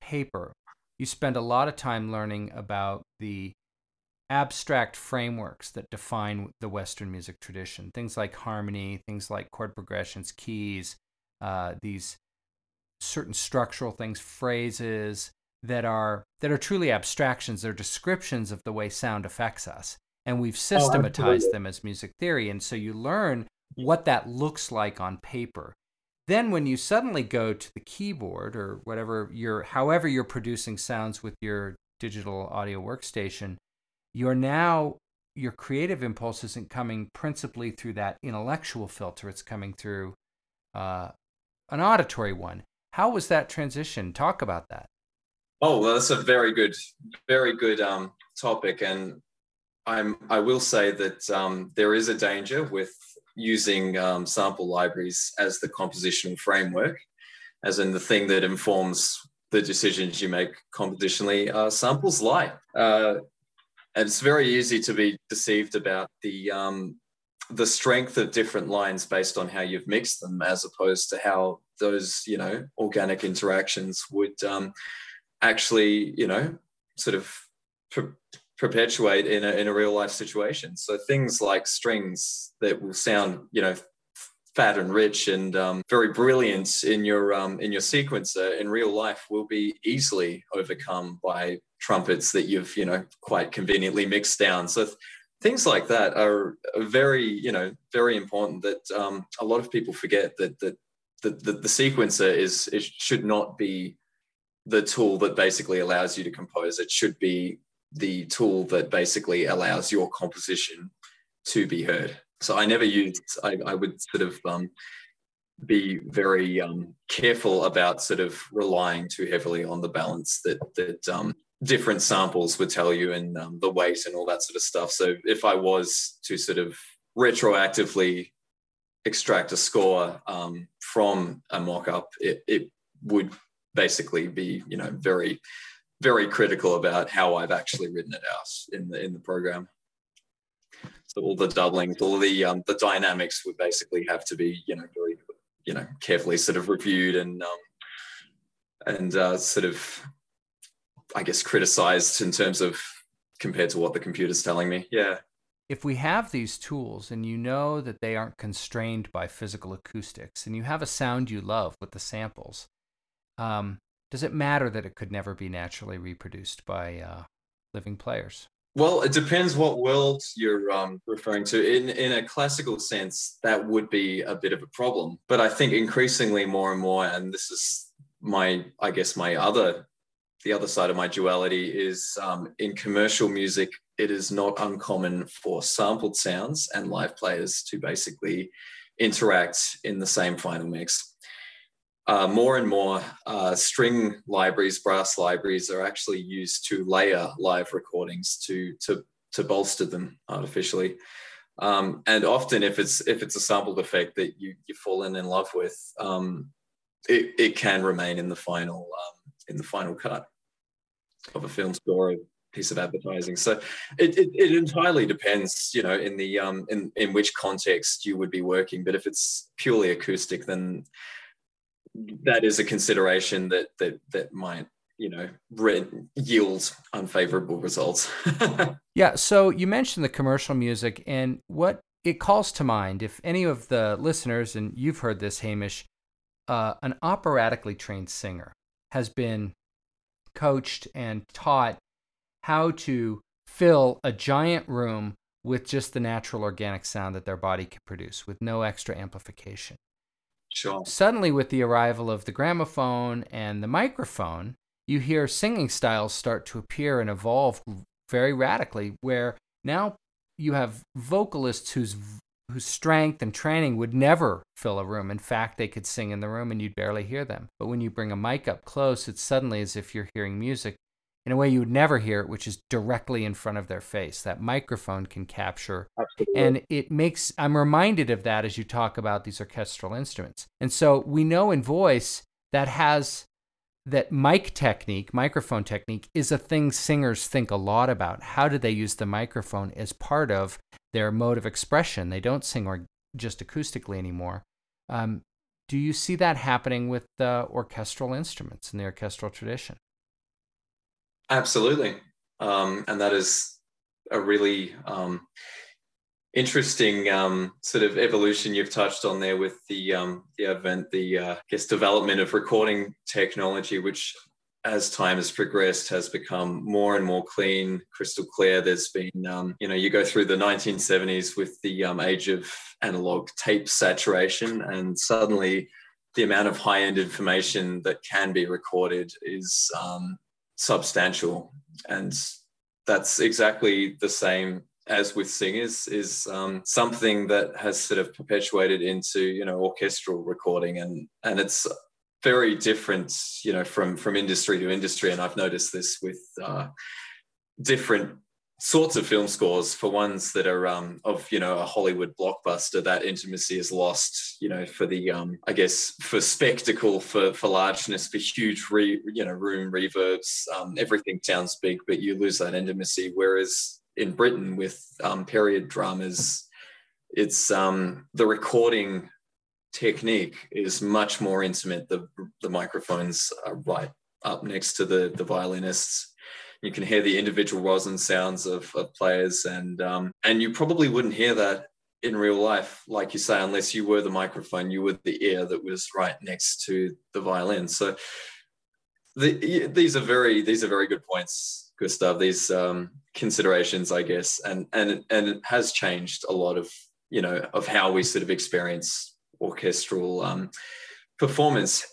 paper, you spend a lot of time learning about the abstract frameworks that define the Western music tradition. Things like harmony, things like chord progressions, keys, uh, these certain structural things, phrases that are that are truly abstractions. They're descriptions of the way sound affects us, and we've oh, systematized oh, them as music theory. And so you learn what that looks like on paper. Then when you suddenly go to the keyboard or whatever you're however you're producing sounds with your digital audio workstation, you're now your creative impulse isn't coming principally through that intellectual filter. It's coming through uh, an auditory one. How was that transition? Talk about that. Oh, well, that's a very good, very good um, topic, and I'm I will say that um, there is a danger with using um, sample libraries as the compositional framework, as in the thing that informs the decisions you make compositionally. Uh, samples lie. Uh, and it's very easy to be deceived about the um, the strength of different lines based on how you've mixed them, as opposed to how those you know organic interactions would um, actually you know sort of perpetuate in a, in a real life situation. So things like strings that will sound, you know, fat and rich and um, very brilliant in your um, in your sequencer in real life will be easily overcome by trumpets that you've you know quite conveniently mixed down. So th- things like that are very you know very important that um, a lot of people forget that that the, the, the sequencer is it should not be the tool that basically allows you to compose. It should be the tool that basically allows your composition to be heard. So I never used, I, I would sort of um, be very um, careful about sort of relying too heavily on the balance that, that um, different samples would tell you and um, the weight and all that sort of stuff. So if I was to sort of retroactively extract a score um, from a mock-up, it, it would basically be, you know, very very critical about how I've actually written it out in the in the program. So all the doublings, all the um, the dynamics would basically have to be you know very you know carefully sort of reviewed and um, and uh, sort of I guess criticized in terms of compared to what the computer's telling me. Yeah. If we have these tools and you know that they aren't constrained by physical acoustics and you have a sound you love with the samples, um, does it matter that it could never be naturally reproduced by uh, living players? Well, it depends what world you're um, referring to. In in a classical sense, that would be a bit of a problem. But I think increasingly more and more, and this is my, I guess, my other, the other side of my duality is um, in commercial music. It is not uncommon for sampled sounds and live players to basically interact in the same final mix uh, more and more uh, string libraries, brass libraries are actually used to layer live recordings to, to, to bolster them artificially. Um, and often, if it's if it's a sampled effect that you you've fallen in love with, um, it, it can remain in the final um, in the final cut of a film score, a piece of advertising. So it, it, it entirely depends, you know, in the um, in in which context you would be working. But if it's purely acoustic, then that is a consideration that that that might you know re- yield unfavorable results. yeah. So you mentioned the commercial music, and what it calls to mind, if any of the listeners, and you've heard this, Hamish, uh, an operatically trained singer has been coached and taught how to fill a giant room with just the natural organic sound that their body can produce with no extra amplification. Sure. Suddenly, with the arrival of the gramophone and the microphone, you hear singing styles start to appear and evolve very radically, where now you have vocalists whose whose strength and training would never fill a room. In fact, they could sing in the room and you'd barely hear them. But when you bring a mic up close, it's suddenly as if you're hearing music in a way you would never hear it, which is directly in front of their face. That microphone can capture. Absolutely. And it makes, I'm reminded of that as you talk about these orchestral instruments. And so we know in voice that has that mic technique, microphone technique, is a thing singers think a lot about. How do they use the microphone as part of their mode of expression? They don't sing or just acoustically anymore. Um, do you see that happening with the orchestral instruments in the orchestral tradition? Absolutely. Um, and that is a really um, interesting um, sort of evolution you've touched on there with the um, the advent, the uh, I guess development of recording technology, which as time has progressed has become more and more clean, crystal clear. There's been, um, you know, you go through the 1970s with the um, age of analog tape saturation, and suddenly the amount of high end information that can be recorded is um, substantial. And that's exactly the same as with singers is um, something that has sort of perpetuated into you know orchestral recording and and it's very different you know from from industry to industry and i've noticed this with uh, different sorts of film scores for ones that are um, of you know a Hollywood blockbuster that intimacy is lost you know for the um, I guess for spectacle for for largeness for huge re, you know room reverbs um, everything sounds big but you lose that intimacy. Whereas in Britain with um, period dramas it's um, the recording technique is much more intimate. The the microphones are right up next to the the violinists you can hear the individual rosin sounds of, of players and um, and you probably wouldn't hear that in real life like you say unless you were the microphone you were the ear that was right next to the violin. So the, these are very these are very good points gustav. These um, considerations i guess and and and it has changed a lot of you know of how we sort of experience orchestral um, performance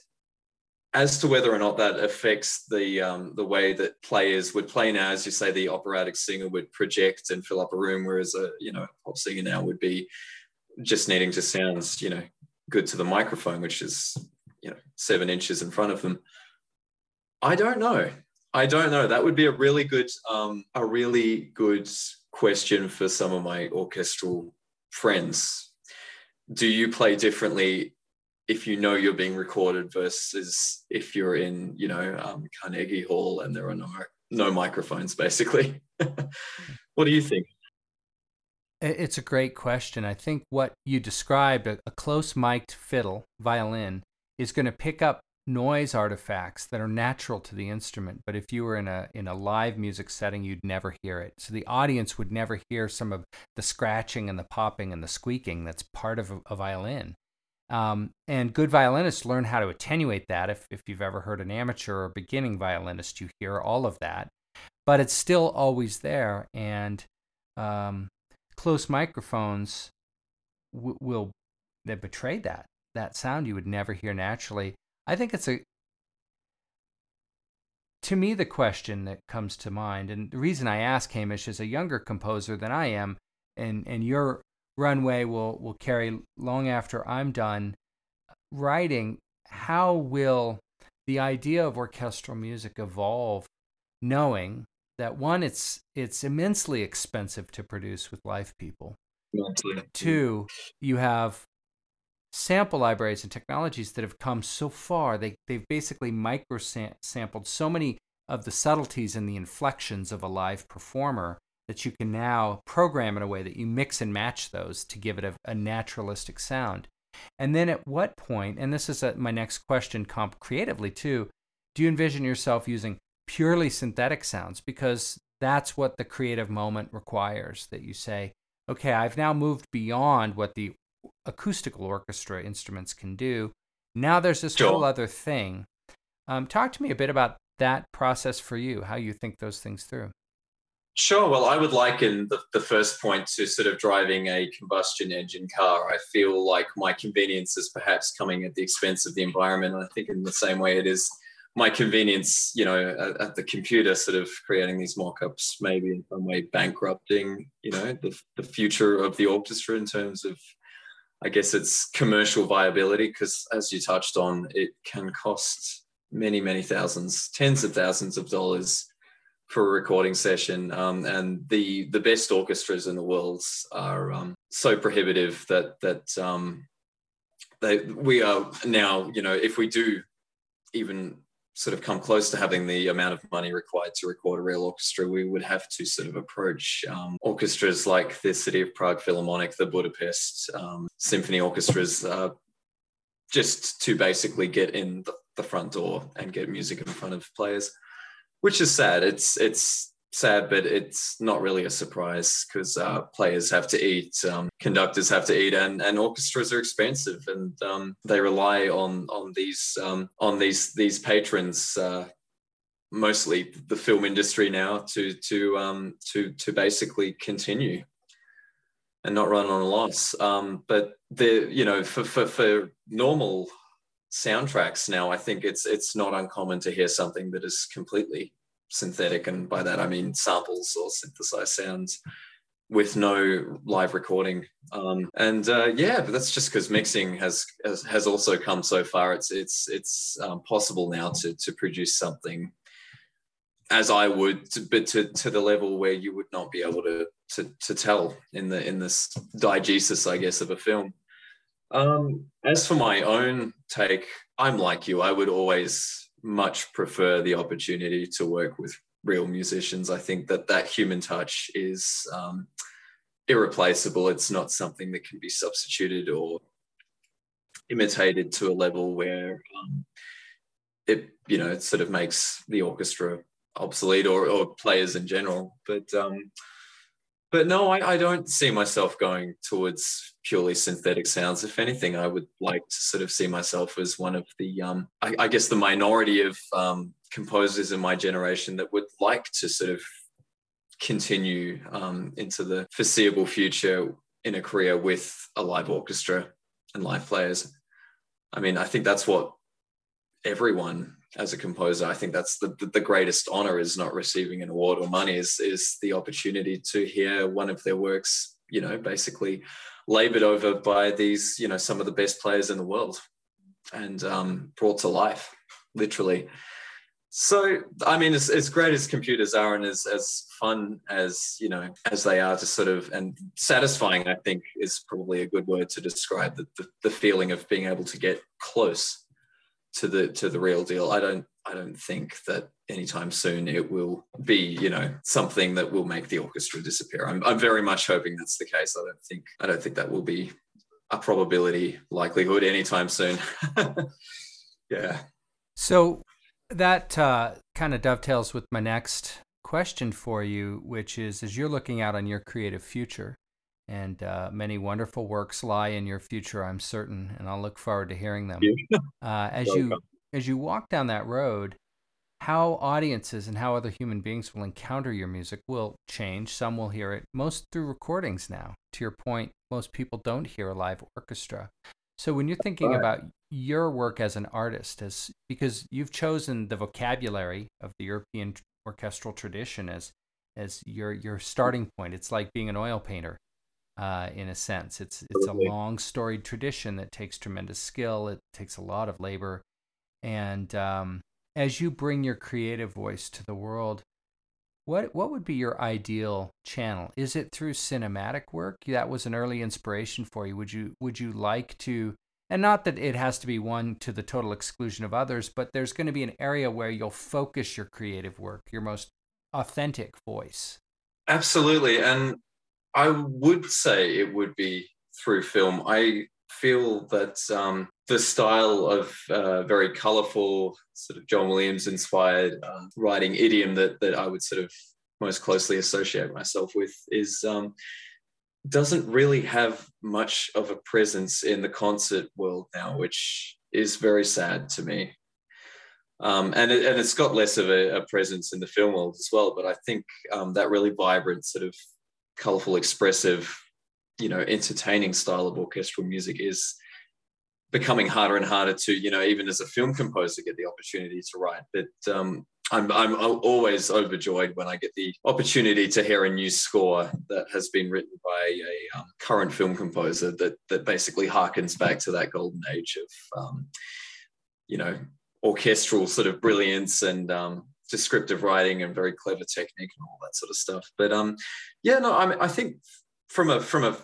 as to whether or not that affects the um, the way that players would play now, as you say, the operatic singer would project and fill up a room, whereas a you know pop singer now would be just needing to sound you know good to the microphone, which is you know seven inches in front of them. I don't know. I don't know. That would be a really good um, a really good question for some of my orchestral friends. Do you play differently if you know you're being recorded versus if you're in you know um, Carnegie Hall and there are no no microphones basically. what do you think? It's a great question. I think what you described, a, a close mic'd fiddle, violin, is going to pick up noise artifacts that are natural to the instrument. But if you were in a in a live music setting, you'd never hear it. So the audience would never hear some of the scratching and the popping and the squeaking that's part of a, a violin. Um, and good violinists learn how to attenuate that. If, if you've ever heard an amateur or beginning violinist, you hear all of that, but it's still always there. And um, close microphones w- will they betray that that sound you would never hear naturally. I think it's a to me the question that comes to mind, and the reason I ask Hamish is a younger composer than I am, and and you're runway will will carry long after I'm done writing. How will the idea of orchestral music evolve, knowing that one, it's it's immensely expensive to produce with live people, Two, you have sample libraries and technologies that have come so far. They they've basically micro sampled so many of the subtleties and the inflections of a live performer that you can now program in a way that you mix and match those to give it a, a naturalistic sound. And then at what point, and this is a, my next question, comp creatively too, do you envision yourself using purely synthetic sounds? Because that's what the creative moment requires that you say, okay, I've now moved beyond what the acoustical orchestra instruments can do. Now there's this sure. whole other thing. Um, talk to me a bit about that process for you, how you think those things through. Sure. Well, I would liken the, the first point to sort of driving a combustion engine car. I feel like my convenience is perhaps coming at the expense of the environment. And I think in the same way it is my convenience, you know, at, at the computer, sort of creating these mock-ups, maybe in some way bankrupting, you know, the, the future of the orchestra in terms of, I guess, its commercial viability. Because as you touched on, it can cost many, many thousands, tens of thousands of dollars for a recording session. Um, and the the best orchestras in the world are um, so prohibitive that that um, they we are now, you know, if we do even sort of come close to having the amount of money required to record a real orchestra, we would have to sort of approach um, orchestras like the City of Prague Philharmonic, the Budapest um, Symphony Orchestras, uh, just to basically get in the, the, front door and get music in front of players, which is sad. It's it's sad, but it's not really a surprise because uh, players have to eat, um, conductors have to eat, and, and orchestras are expensive, and um, they rely on on these um, on these these patrons. Uh, mostly the film industry now to to um, to to basically continue and not run on a loss. Um, but the you know for, for for normal soundtracks now, I think it's it's not uncommon to hear something that is completely synthetic, and by that I mean samples or synthesized sounds with no live recording. Um, and uh, yeah, but that's just because mixing has, has, has also come so far. It's it's it's um, possible now to to produce something as I would, but to to the level where you would not be able to to to tell in the in this diegesis, I guess, of a film. Um, as for my own take, I'm like you. I would always much prefer the opportunity to work with real musicians. I think that that human touch is um, irreplaceable. It's not something that can be substituted or imitated to a level where um, it, you know, it sort of makes the orchestra obsolete or, or players in general. But um, but no, I, I, don't see myself going towards purely synthetic sounds. If anything, I would like to sort of see myself as one of the, um, I, I, guess, the minority of um, composers in my generation that would like to sort of continue um, into the foreseeable future in a career with a live orchestra and live players. I mean, I think that's what everyone as a composer i think that's the, the greatest honor is not receiving an award or money is is the opportunity to hear one of their works you know basically labored over by these you know some of the best players in the world and um, brought to life literally so i mean as, as great as computers are and as, as fun as you know as they are to sort of and satisfying i think is probably a good word to describe the, the, the feeling of being able to get close to the to the real deal. I don't I don't think that anytime soon it will be you know something that will make the orchestra disappear. I'm I'm very much hoping that's the case. I don't think I don't think that will be a probability likelihood anytime soon. yeah. So that uh, kind of dovetails with my next question for you, which is as you're looking out on your creative future, and uh, many wonderful works lie in your future, I'm certain, and I'll look forward to hearing them. Uh, as you as you walk down that road, how audiences and how other human beings will encounter your music will change. Some will hear it, most through recordings now. To your point, most people don't hear a live orchestra. So when you're thinking right. about your work as an artist, as because you've chosen the vocabulary of the European orchestral tradition as as your your starting point, it's like being an oil painter uh, in a sense. It's it's a long storied tradition that takes tremendous skill. It takes a lot of labor, and um, as you bring your creative voice to the world, what what would be your ideal channel? Is it through cinematic work? That was an early inspiration for you. Would you would you like to and not that it has to be one to the total exclusion of others, but there's going to be an area where you'll focus your creative work, your most authentic voice. Absolutely. And I would say it would be through film. I feel that um, the style of uh, very colorful, sort of John Williams inspired uh, writing idiom that, that I would sort of most closely associate myself with is um, doesn't really have much of a presence in the concert world now, which is very sad to me. Um, and, it, and it's got less of a, a, presence in the film world as well. But I think um, that really vibrant, sort of colorful, expressive, you know, entertaining style of orchestral music is becoming harder and harder to, you know, even as a film composer, get the opportunity to write. But um, I'm, I'm always overjoyed when I get the opportunity to hear a new score that has been written by a um, current film composer that that basically harkens back to that golden age of, um, you know, orchestral sort of brilliance and um, descriptive writing and very clever technique and all that sort of stuff. But um, yeah, no, I, mean, I think from a from a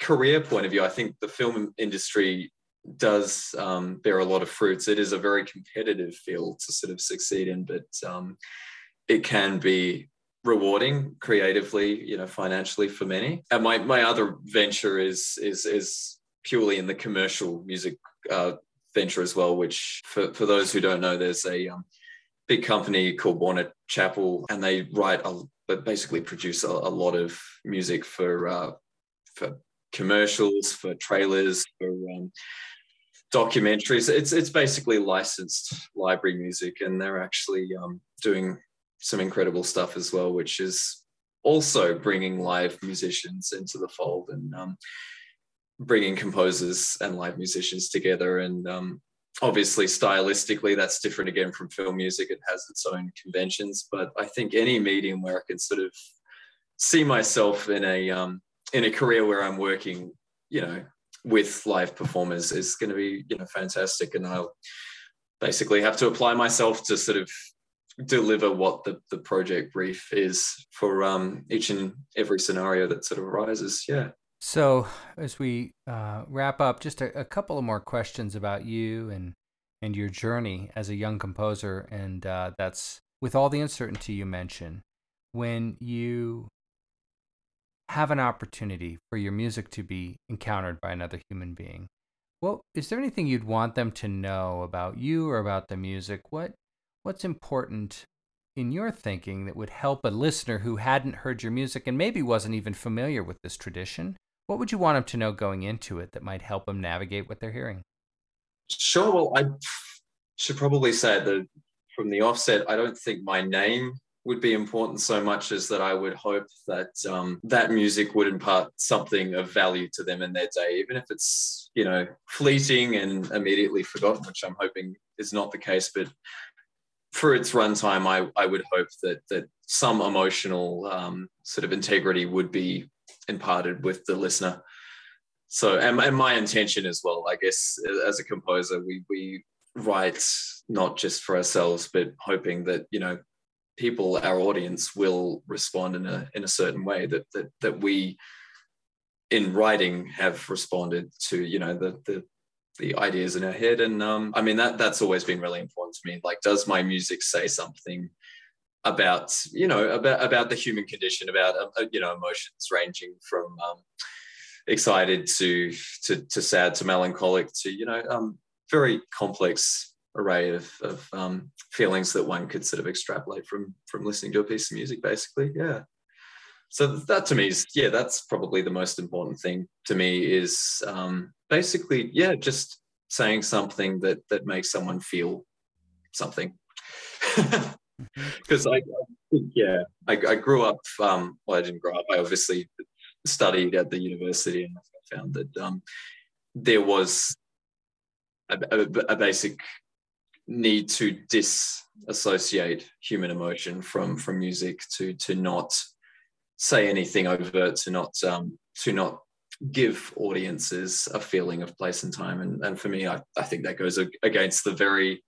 career point of view, I think the film industry does um, bear a lot of fruits. It is a very competitive field to sort of succeed in, but um, it can be rewarding creatively, you know, financially for many. And my my other venture is is is purely in the commercial music uh, venture as well. Which for for those who don't know, there's a um, big company called Warner Chappell, and they write a basically produce a, a lot of music for uh, for commercials, for trailers, for um, documentaries. It's it's basically licensed library music, and they're actually um, doing some incredible stuff as well, which is also bringing live musicians into the fold and um, bringing composers and live musicians together. And um, obviously, stylistically, that's different again from film music. It has its own conventions, but I think any medium where I can sort of see myself in a um, in a career where I'm working, you know, with live performers is going to be you know fantastic. And i'll basically have to apply myself to sort of deliver what the, the project brief is for um, each and every scenario that sort of arises. Yeah. So as we uh, wrap up just a, a couple of more questions about you and and your journey as a young composer. And uh, that's with all the uncertainty you mentioned when you have an opportunity for your music to be encountered by another human being, well, is there anything you'd want them to know about you or about the music? What what's important in your thinking that would help a listener who hadn't heard your music and maybe wasn't even familiar with this tradition? What would you want them to know going into it that might help them navigate what they're hearing? Sure. Well, I should probably say that from the offset, I don't think my name would be important so much as that I would hope that um, that music would impart something of value to them in their day, even if it's you know fleeting and immediately forgotten, which I'm hoping is not the case. But for its runtime, I, I would hope that that some emotional um, sort of integrity would be imparted with the listener. So, and, and my intention as well, I guess, as a composer, we we write not just for ourselves, but hoping that you know people, our audience, will respond in a in a certain way that that that we in writing have responded to you know the the the ideas in our head. And um, i mean that that's always been really important to me. Like does my music say something about you know about about the human condition about uh, uh you know emotions ranging from um, excited to to to sad to melancholic to you know um, very complex array of, of um, feelings that one could sort of extrapolate from from listening to a piece of music basically. Yeah. So that to me is yeah that's probably the most important thing to me is um, basically yeah just saying something that that makes someone feel something. Because I, yeah I, I, grew up um, well I didn't grow up. I obviously studied at the university and I found that um, there was a, a, a, basic need to disassociate human emotion from from music to to not say anything overt to not um, to not give audiences a feeling of place and time and, and for me I, I think that goes against the very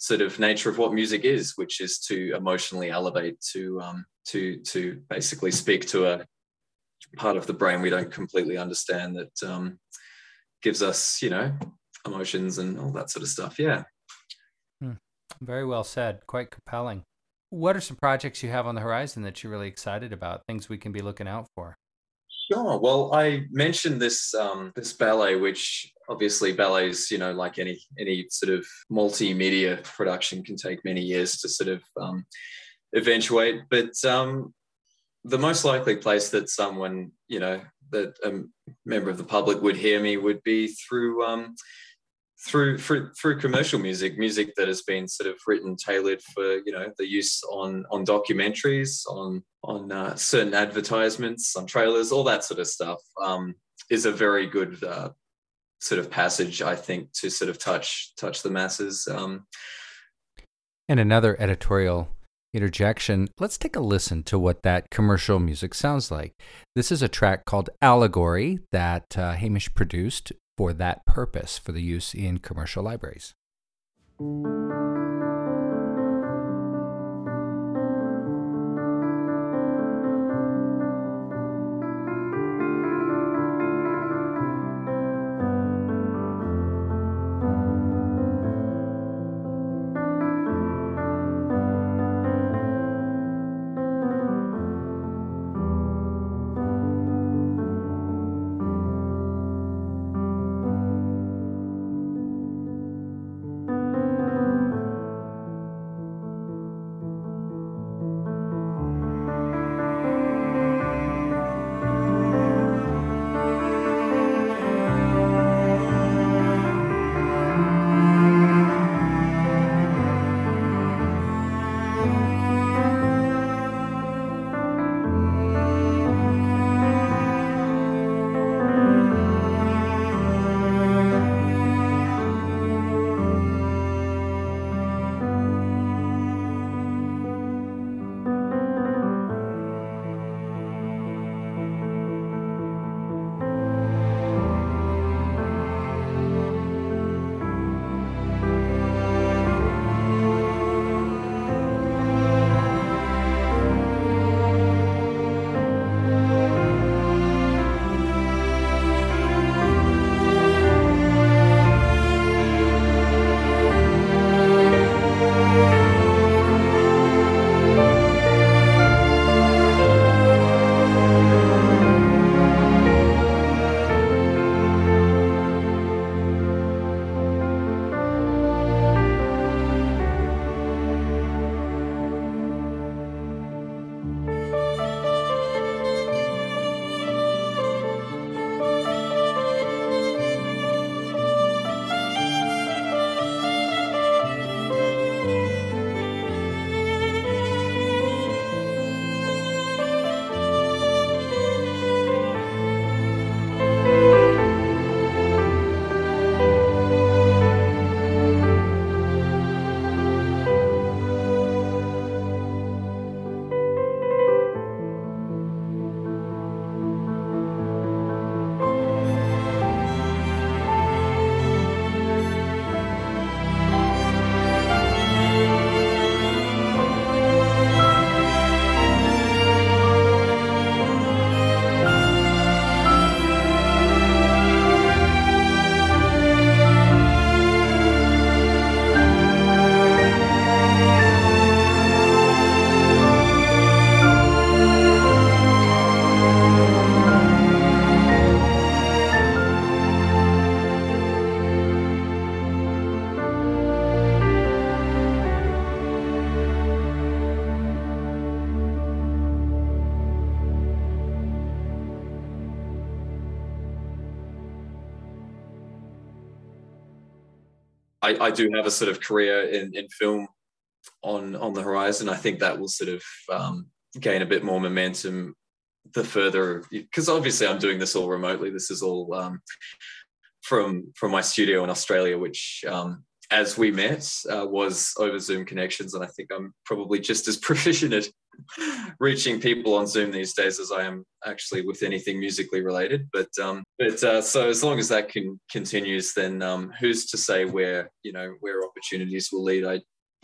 sort of nature of what music is, which is to emotionally elevate, to um, to to basically speak to a part of the brain we don't completely understand that um, gives us, you know, emotions and all that sort of stuff. Yeah. Very well said. Quite compelling. What are some projects you have on the horizon that you're really excited about? Things we can be looking out for? Sure. Well, I mentioned this um, this ballet, which obviously ballets, you know, like any any sort of multimedia production, can take many years to sort of um, eventuate. But um, the most likely place that someone, you know, that a member of the public would hear me would be through um, through through through commercial music, music that has been sort of written tailored for you know the use on on documentaries, on on uh, certain advertisements, on trailers, all that sort of stuff um, is a very good uh, sort of passage, I think, to sort of touch touch the masses. Um, and another editorial interjection, let's take a listen to what that commercial music sounds like. This is a track called Allegory that uh, Hamish produced for that purpose for the use in commercial libraries. I, I do have a sort of career in, in film on on the horizon. I think that will sort of um, gain a bit more momentum the further because obviously I'm doing this all remotely. This is all um, from from my studio in Australia, which um, as we met uh, was over Zoom connections, and I think I'm probably just as proficient at reaching people on Zoom these days as I am actually with anything musically related. But um, but uh, so as long as that can continues, then um, who's to say where you know where opportunities will lead? I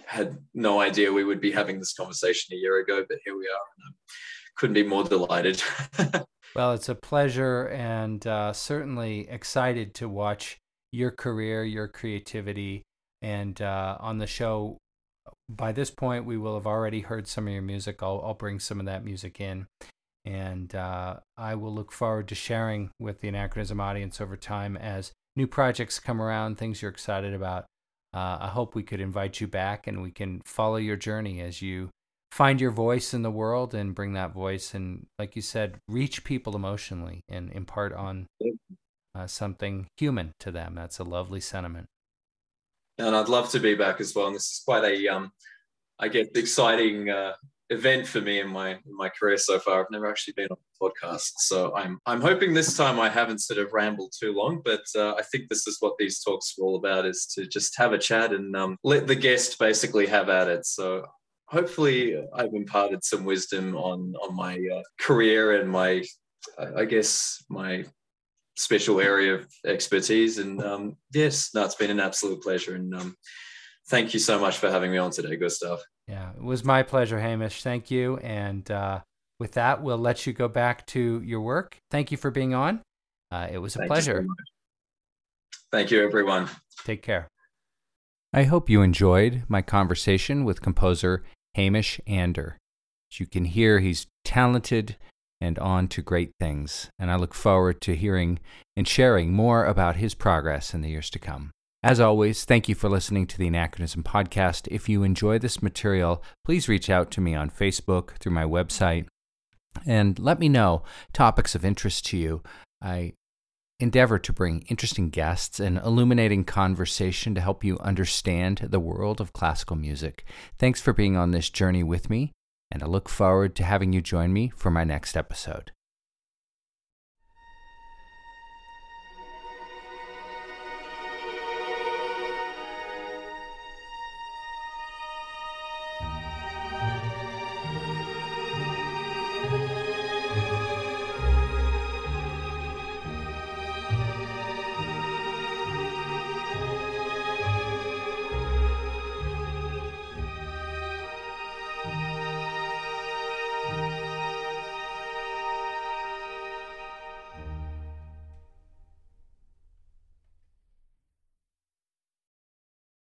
had no idea we would be having this conversation a year ago, but here we are. And I couldn't be more delighted. well, it's a pleasure and uh, certainly excited to watch your career, your creativity. And uh, on the show, by this point, we will have already heard some of your music. I'll, I'll bring some of that music in. And uh, I will look forward to sharing with the Anachronism audience over time as new projects come around, things you're excited about. Uh, I hope we could invite you back and we can follow your journey as you find your voice in the world and bring that voice and, like you said, reach people emotionally and impart on uh, something human to them. That's a lovely sentiment. And I'd love to be back as well. And this is quite a, um, I guess, exciting uh, event for me in my in my career so far. I've never actually been on a podcast, so I'm I'm hoping this time I haven't sort of rambled too long. But uh, I think this is what these talks are all about: is to just have a chat and um, let the guest basically have at it. So hopefully, I've imparted some wisdom on on my uh, career and my, I guess my special area of expertise. And um, yes, no, it's been an absolute pleasure. And um, thank you so much for having me on today, Gustav. Yeah, it was my pleasure, Hamish. Thank you. And uh, with that, we'll let you go back to your work. Thank you for being on. Uh, it was a thank pleasure. You so thank you, everyone. Take care. I hope you enjoyed my conversation with composer Hamish Ander. As you can hear, he's talented and on to great things, and I look forward to hearing and sharing more about his progress in the years to come. As always, thank you for listening to the Anachronism Podcast. If you enjoy this material, please reach out to me on Facebook through my website and let me know topics of interest to you. I endeavor to bring interesting guests and illuminating conversation to help you understand the world of classical music. Thanks for being on this journey with me, and I look forward to having you join me for my next episode.